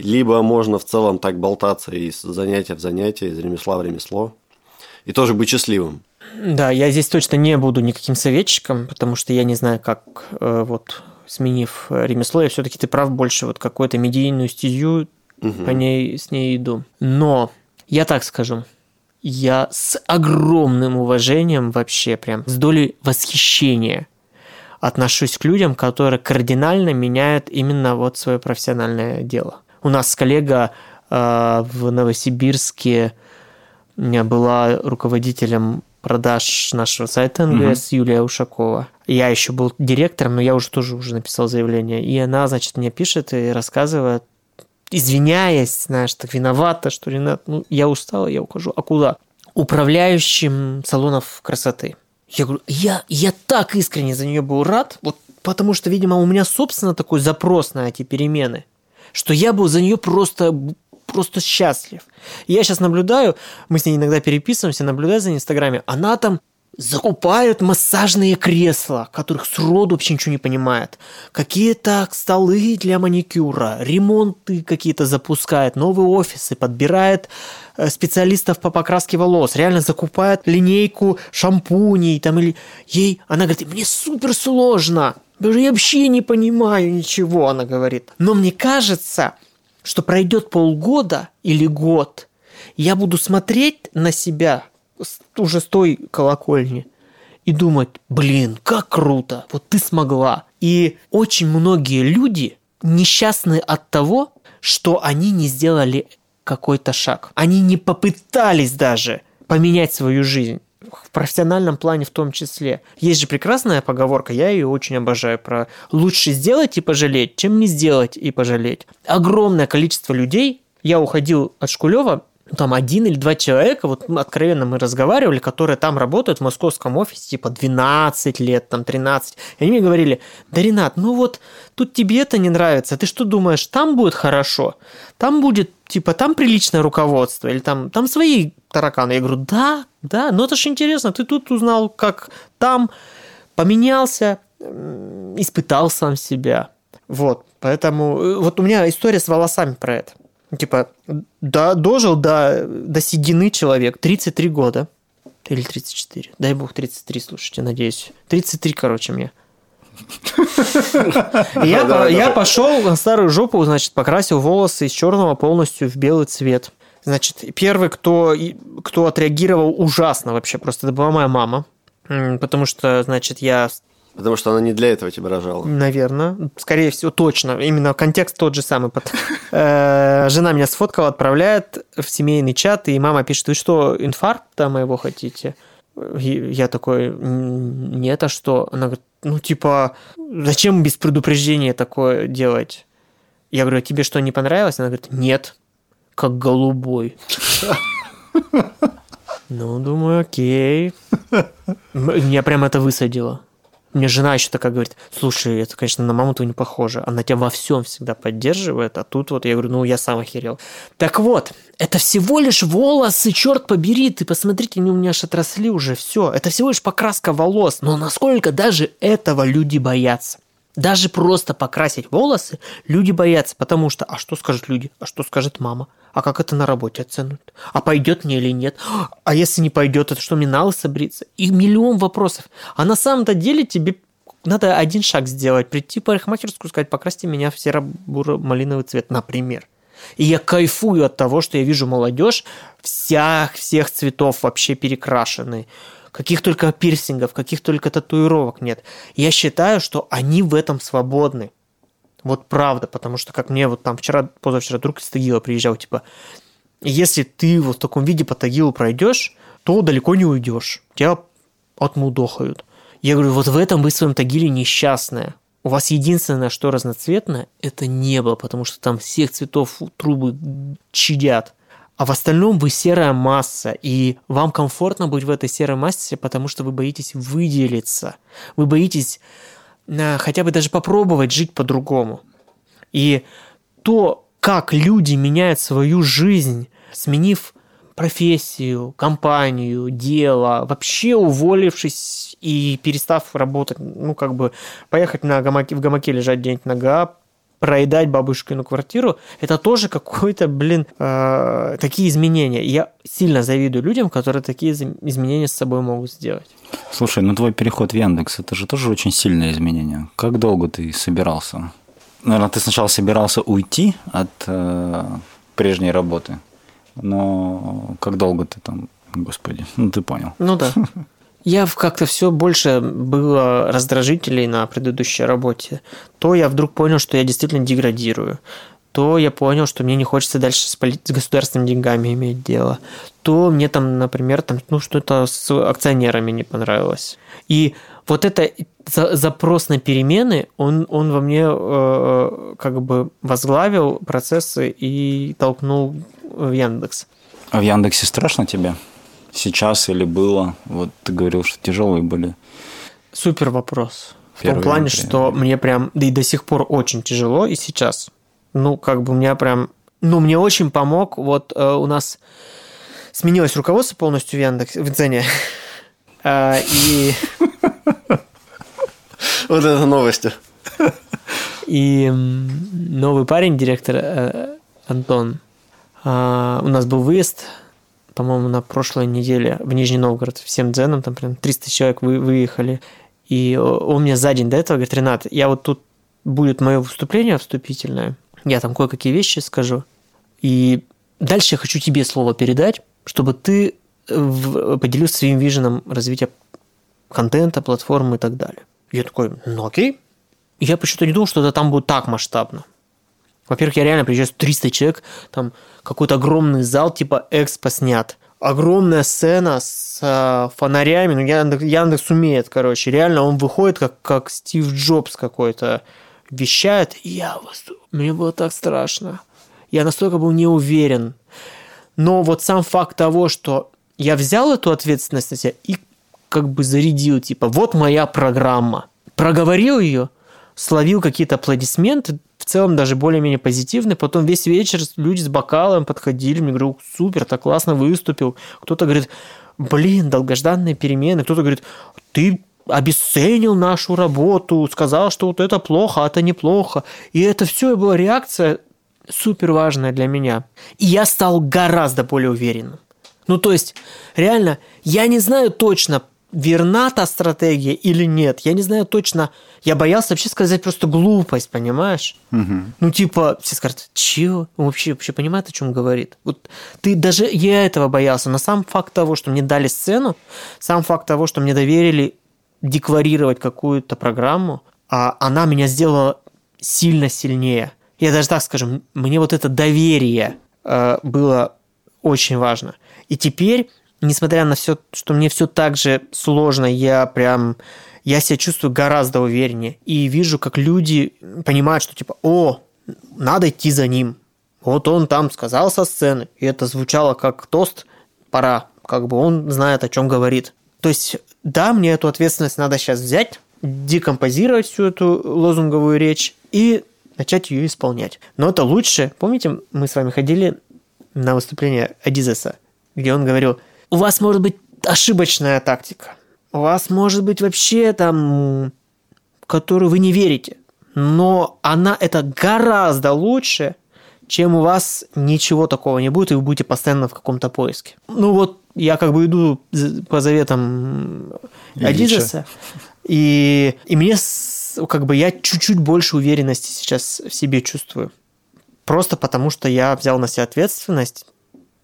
Либо можно в целом так болтаться из занятия в занятие, из ремесла в ремесло. И тоже быть счастливым. Да, я здесь точно не буду никаким советчиком, потому что я не знаю, как э, вот сменив ремесло, я все-таки ты прав больше вот какую-то медийную стезю по ней с ней иду. Но я так скажу, я с огромным уважением вообще прям с долей восхищения отношусь к людям, которые кардинально меняют именно вот свое профессиональное дело. У нас коллега э, в Новосибирске была руководителем продаж нашего сайта НГС Юлия Ушакова. Я еще был директором, но я уже тоже уже написал заявление. И она, значит, мне пишет и рассказывает, извиняясь, знаешь, так виновата, что Ренат, ну, я устала, я ухожу. А куда? Управляющим салонов красоты. Я говорю, я, я так искренне за нее был рад, вот потому что, видимо, у меня, собственно, такой запрос на эти перемены, что я был за нее просто просто счастлив. Я сейчас наблюдаю, мы с ней иногда переписываемся, наблюдаю за ней в Инстаграме, она там закупает массажные кресла, которых сроду вообще ничего не понимает. Какие-то столы для маникюра, ремонты какие-то запускает, новые офисы, подбирает э, специалистов по покраске волос, реально закупает линейку шампуней там или ей, она говорит, мне супер сложно, я вообще не понимаю ничего, она говорит. Но мне кажется, что пройдет полгода или год, я буду смотреть на себя уже с той колокольни и думать, блин, как круто, вот ты смогла. И очень многие люди несчастны от того, что они не сделали какой-то шаг. Они не попытались даже поменять свою жизнь. В профессиональном плане в том числе. Есть же прекрасная поговорка, я ее очень обожаю, про лучше сделать и пожалеть, чем не сделать и пожалеть. Огромное количество людей, я уходил от Шкулева, там один или два человека, вот откровенно мы разговаривали, которые там работают в московском офисе, типа 12 лет, там 13. И они мне говорили, да, Ренат, ну вот тут тебе это не нравится, ты что думаешь, там будет хорошо? Там будет, типа, там приличное руководство, или там, там свои тараканы. Я говорю, да, да, но это же интересно, ты тут узнал, как там поменялся, испытал сам себя. Вот, поэтому э, вот у меня история с волосами про это. Типа, да, дожил до, до седины человек, 33 года. Или 34. Дай бог 33, слушайте, надеюсь. 33, короче, мне. Я, по- я пошел на старую жопу, значит, покрасил волосы из черного полностью в белый цвет. Значит, первый, кто, кто отреагировал ужасно вообще, просто это была моя мама. Потому что, значит, я Потому что она не для этого тебя рожала. Наверное. Скорее всего, точно. Именно контекст тот же самый. Пот- Э, Жена меня сфоткала, отправляет в семейный чат, и мама пишет, вы что, инфаркта моего хотите? Я такой, «М, нет, а что? Она говорит, ну, типа, зачем без предупреждения такое делать? Я говорю, а тебе что, не понравилось? Она говорит, нет, как голубой. Ну, думаю, окей. Меня прям это высадило. Мне жена еще такая говорит, слушай, это, конечно, на маму твою не похоже. Она тебя во всем всегда поддерживает, а тут вот я говорю, ну, я сам охерел. Так вот, это всего лишь волосы, черт побери, ты посмотрите, они у меня аж отросли уже, все. Это всего лишь покраска волос. Но насколько даже этого люди боятся? Даже просто покрасить волосы люди боятся, потому что, а что скажут люди, а что скажет мама, а как это на работе оценят, а пойдет мне или нет, а если не пойдет, это что, мне на лысо бриться? И миллион вопросов. А на самом-то деле тебе надо один шаг сделать, прийти в парикмахерскую, сказать, покрасьте меня в серо-буро-малиновый цвет, например. И я кайфую от того, что я вижу молодежь всех, всех цветов вообще перекрашенные каких только пирсингов, каких только татуировок нет. Я считаю, что они в этом свободны. Вот правда, потому что как мне вот там вчера, позавчера друг из Тагила приезжал, типа, если ты вот в таком виде по Тагилу пройдешь, то далеко не уйдешь. Тебя отмудохают. Я говорю, вот в этом вы в своем Тагиле несчастная. У вас единственное, что разноцветное, это небо, потому что там всех цветов трубы чадят. А в остальном вы серая масса, и вам комфортно быть в этой серой массе, потому что вы боитесь выделиться. Вы боитесь э, хотя бы даже попробовать жить по-другому. И то, как люди меняют свою жизнь, сменив профессию, компанию, дело, вообще уволившись и перестав работать, ну, как бы поехать на гамаке, в гамаке лежать где-нибудь нога, проедать бабушкину квартиру, это тоже какой-то, блин, э, такие изменения. Я сильно завидую людям, которые такие изменения с собой могут сделать. Слушай, ну твой переход в Яндекс, это же тоже очень сильное изменение. Как долго ты собирался? Наверное, ты сначала собирался уйти от э, прежней работы, но как долго ты там, господи, ну ты понял. Ну да. я как-то все больше было раздражителей на предыдущей работе. То я вдруг понял, что я действительно деградирую. То я понял, что мне не хочется дальше с, поли- с государственными деньгами иметь дело. То мне там, например, там, ну, что-то с акционерами не понравилось. И вот это запрос на перемены, он, он во мне э, как бы возглавил процессы и толкнул в Яндекс. А в Яндексе страшно тебе? Сейчас или было? Вот ты говорил, что тяжелые были. Супер вопрос. В том плане, например. что мне прям, да и до сих пор очень тяжело, и сейчас. Ну, как бы у меня прям... Ну, мне очень помог, вот э, у нас сменилось руководство полностью в Яндексе, в Дзене. А, и... Вот это новости. И новый парень, директор э, Антон, а, у нас был выезд по-моему, на прошлой неделе в Нижний Новгород всем дзеном, там прям 300 человек вы, выехали. И он мне за день до этого говорит, Ренат, я вот тут будет мое выступление вступительное, я там кое-какие вещи скажу, и дальше я хочу тебе слово передать, чтобы ты поделился своим виженом развития контента, платформы и так далее. Я такой, ну окей. Я почему-то не думал, что это там будет так масштабно. Во-первых, я реально приезжаю 300 человек, там какой-то огромный зал, типа экспо снят. Огромная сцена с э, фонарями, ну Яндекс, Яндекс умеет, короче. Реально он выходит как, как Стив Джобс какой-то, вещает, я вас... Мне было так страшно. Я настолько был не уверен. Но вот сам факт того, что я взял эту ответственность на себя и как бы зарядил, типа, вот моя программа. Проговорил ее, словил какие-то аплодисменты, в целом даже более-менее позитивный. Потом весь вечер люди с бокалом подходили, мне говорю, супер, так классно выступил. Кто-то говорит, блин, долгожданные перемены. Кто-то говорит, ты обесценил нашу работу, сказал, что вот это плохо, а это неплохо. И это все была реакция супер важная для меня. И я стал гораздо более уверенным. Ну, то есть, реально, я не знаю точно, верна та стратегия или нет. Я не знаю точно. Я боялся вообще сказать просто глупость, понимаешь? Угу. Ну, типа, все скажут, чего? Он вообще, вообще понимает, о чем говорит? Вот ты даже я этого боялся. Но сам факт того, что мне дали сцену, сам факт того, что мне доверили декларировать какую-то программу, а она меня сделала сильно сильнее. Я даже так скажу, мне вот это доверие э, было очень важно. И теперь несмотря на все, что мне все так же сложно, я прям я себя чувствую гораздо увереннее и вижу, как люди понимают, что типа, о, надо идти за ним. Вот он там сказал со сцены, и это звучало как тост, пора, как бы он знает, о чем говорит. То есть, да, мне эту ответственность надо сейчас взять, декомпозировать всю эту лозунговую речь и начать ее исполнять. Но это лучше. Помните, мы с вами ходили на выступление Адизеса, где он говорил, у вас может быть ошибочная тактика, у вас может быть вообще там, которую вы не верите, но она это гораздо лучше, чем у вас ничего такого не будет, и вы будете постоянно в каком-то поиске. Ну вот я как бы иду по заветам Адизеса, и, и мне как бы я чуть-чуть больше уверенности сейчас в себе чувствую. Просто потому, что я взял на себя ответственность,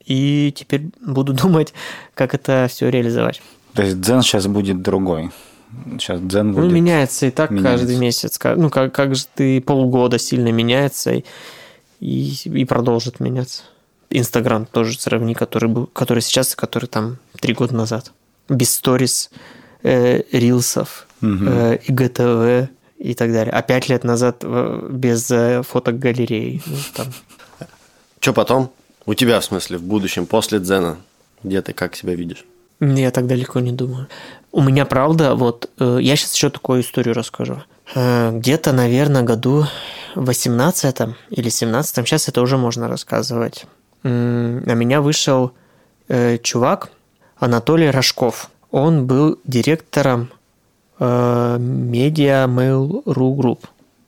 и теперь буду думать, как это все реализовать. То есть дзен сейчас будет другой. Сейчас дзен будет... Ну, меняется и так меняется. каждый месяц. Ну, как, как же ты полгода сильно меняется и, и, и продолжит меняться. Инстаграм тоже сравни, который, был, который сейчас и который там три года назад. Без сторис, э, рилсов, Мгм. э, ИГТВ и так далее. А пять лет назад э, без э, фоток галереи. Ну, там. Что потом? У тебя, в смысле, в будущем, после дзена? Где ты, как себя видишь? Я так далеко не думаю. У меня правда, вот э, я сейчас еще такую историю расскажу. Э, Где-то, наверное, году 18 или 17, сейчас это уже можно рассказывать. На меня вышел э, чувак Анатолий Рожков. Он был директором медиа Mail.ru Group.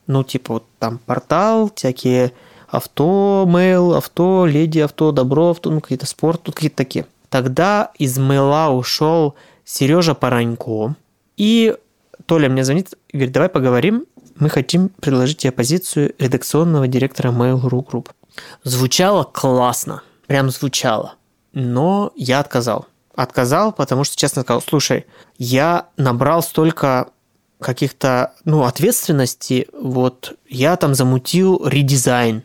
Ну, типа, вот там портал, всякие авто, мейл, авто, леди, авто, добро, авто, ну, какие-то спорт, тут какие-то такие. Тогда из мейла ушел Сережа Паранько, и Толя мне звонит говорит, давай поговорим, мы хотим предложить тебе позицию редакционного директора Mail.ru Group. Звучало классно, прям звучало, но я отказал. Отказал, потому что честно сказал, слушай, я набрал столько каких-то, ну, ответственности, вот, я там замутил редизайн.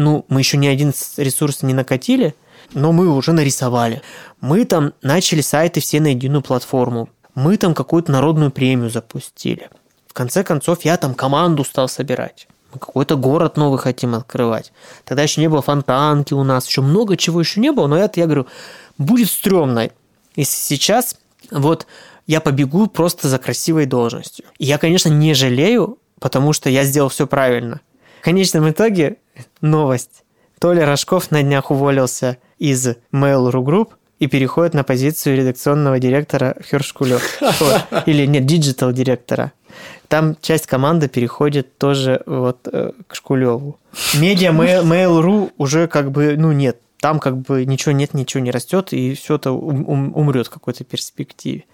Ну, мы еще ни один ресурс не накатили, но мы уже нарисовали. Мы там начали сайты все на единую платформу. Мы там какую-то народную премию запустили. В конце концов, я там команду стал собирать. Мы какой-то город новый хотим открывать. Тогда еще не было фонтанки у нас, еще много чего еще не было, но это, я говорю, будет стрёмно. Если сейчас вот я побегу просто за красивой должностью. И я, конечно, не жалею, потому что я сделал все правильно. В конечном итоге новость. Толя Рожков на днях уволился из Mail.ru Group и переходит на позицию редакционного директора Хершкулев. Или нет, digital директора. Там часть команды переходит тоже вот э, к Шкулеву. Медиа Mail- Mail.ru уже как бы, ну нет, там как бы ничего нет, ничего не растет, и все это ум- ум- умрет в какой-то перспективе.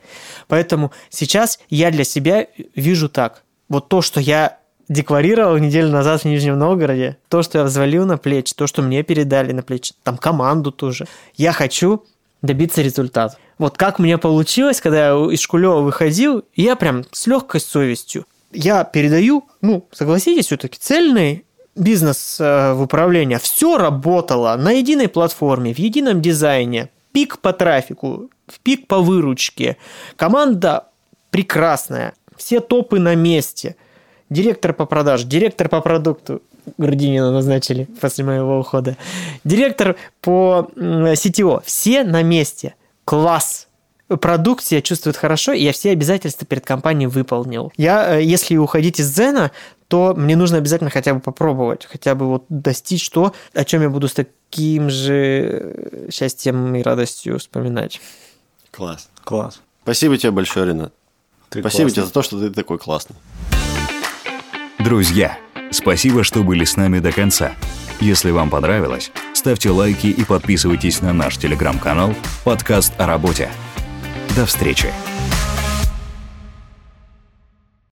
Поэтому сейчас я для себя вижу так. Вот то, что я декларировал неделю назад в Нижнем Новгороде, то, что я взвалил на плечи, то, что мне передали на плечи, там команду тоже. Я хочу добиться результата. Вот как мне получилось, когда я из Шкулева выходил, я прям с легкой совестью. Я передаю, ну, согласитесь, все-таки цельный бизнес э, в управлении. Все работало на единой платформе, в едином дизайне. Пик по трафику, пик по выручке. Команда прекрасная. Все топы на месте. Директор по продаже, директор по продукту. Грудинина назначили после моего ухода. Директор по CTO. Все на месте. Класс. Продукт себя чувствует хорошо, и я все обязательства перед компанией выполнил. Я, э, если уходить из Зена, то мне нужно обязательно хотя бы попробовать, хотя бы вот достичь то, о чем я буду с таким же э, счастьем и радостью вспоминать. Класс. Класс. Спасибо тебе большое, Ренат. Ты Спасибо классный. тебе за то, что ты такой классный. Друзья, спасибо, что были с нами до конца. Если вам понравилось, ставьте лайки и подписывайтесь на наш телеграм-канал «Подкаст о работе». До встречи!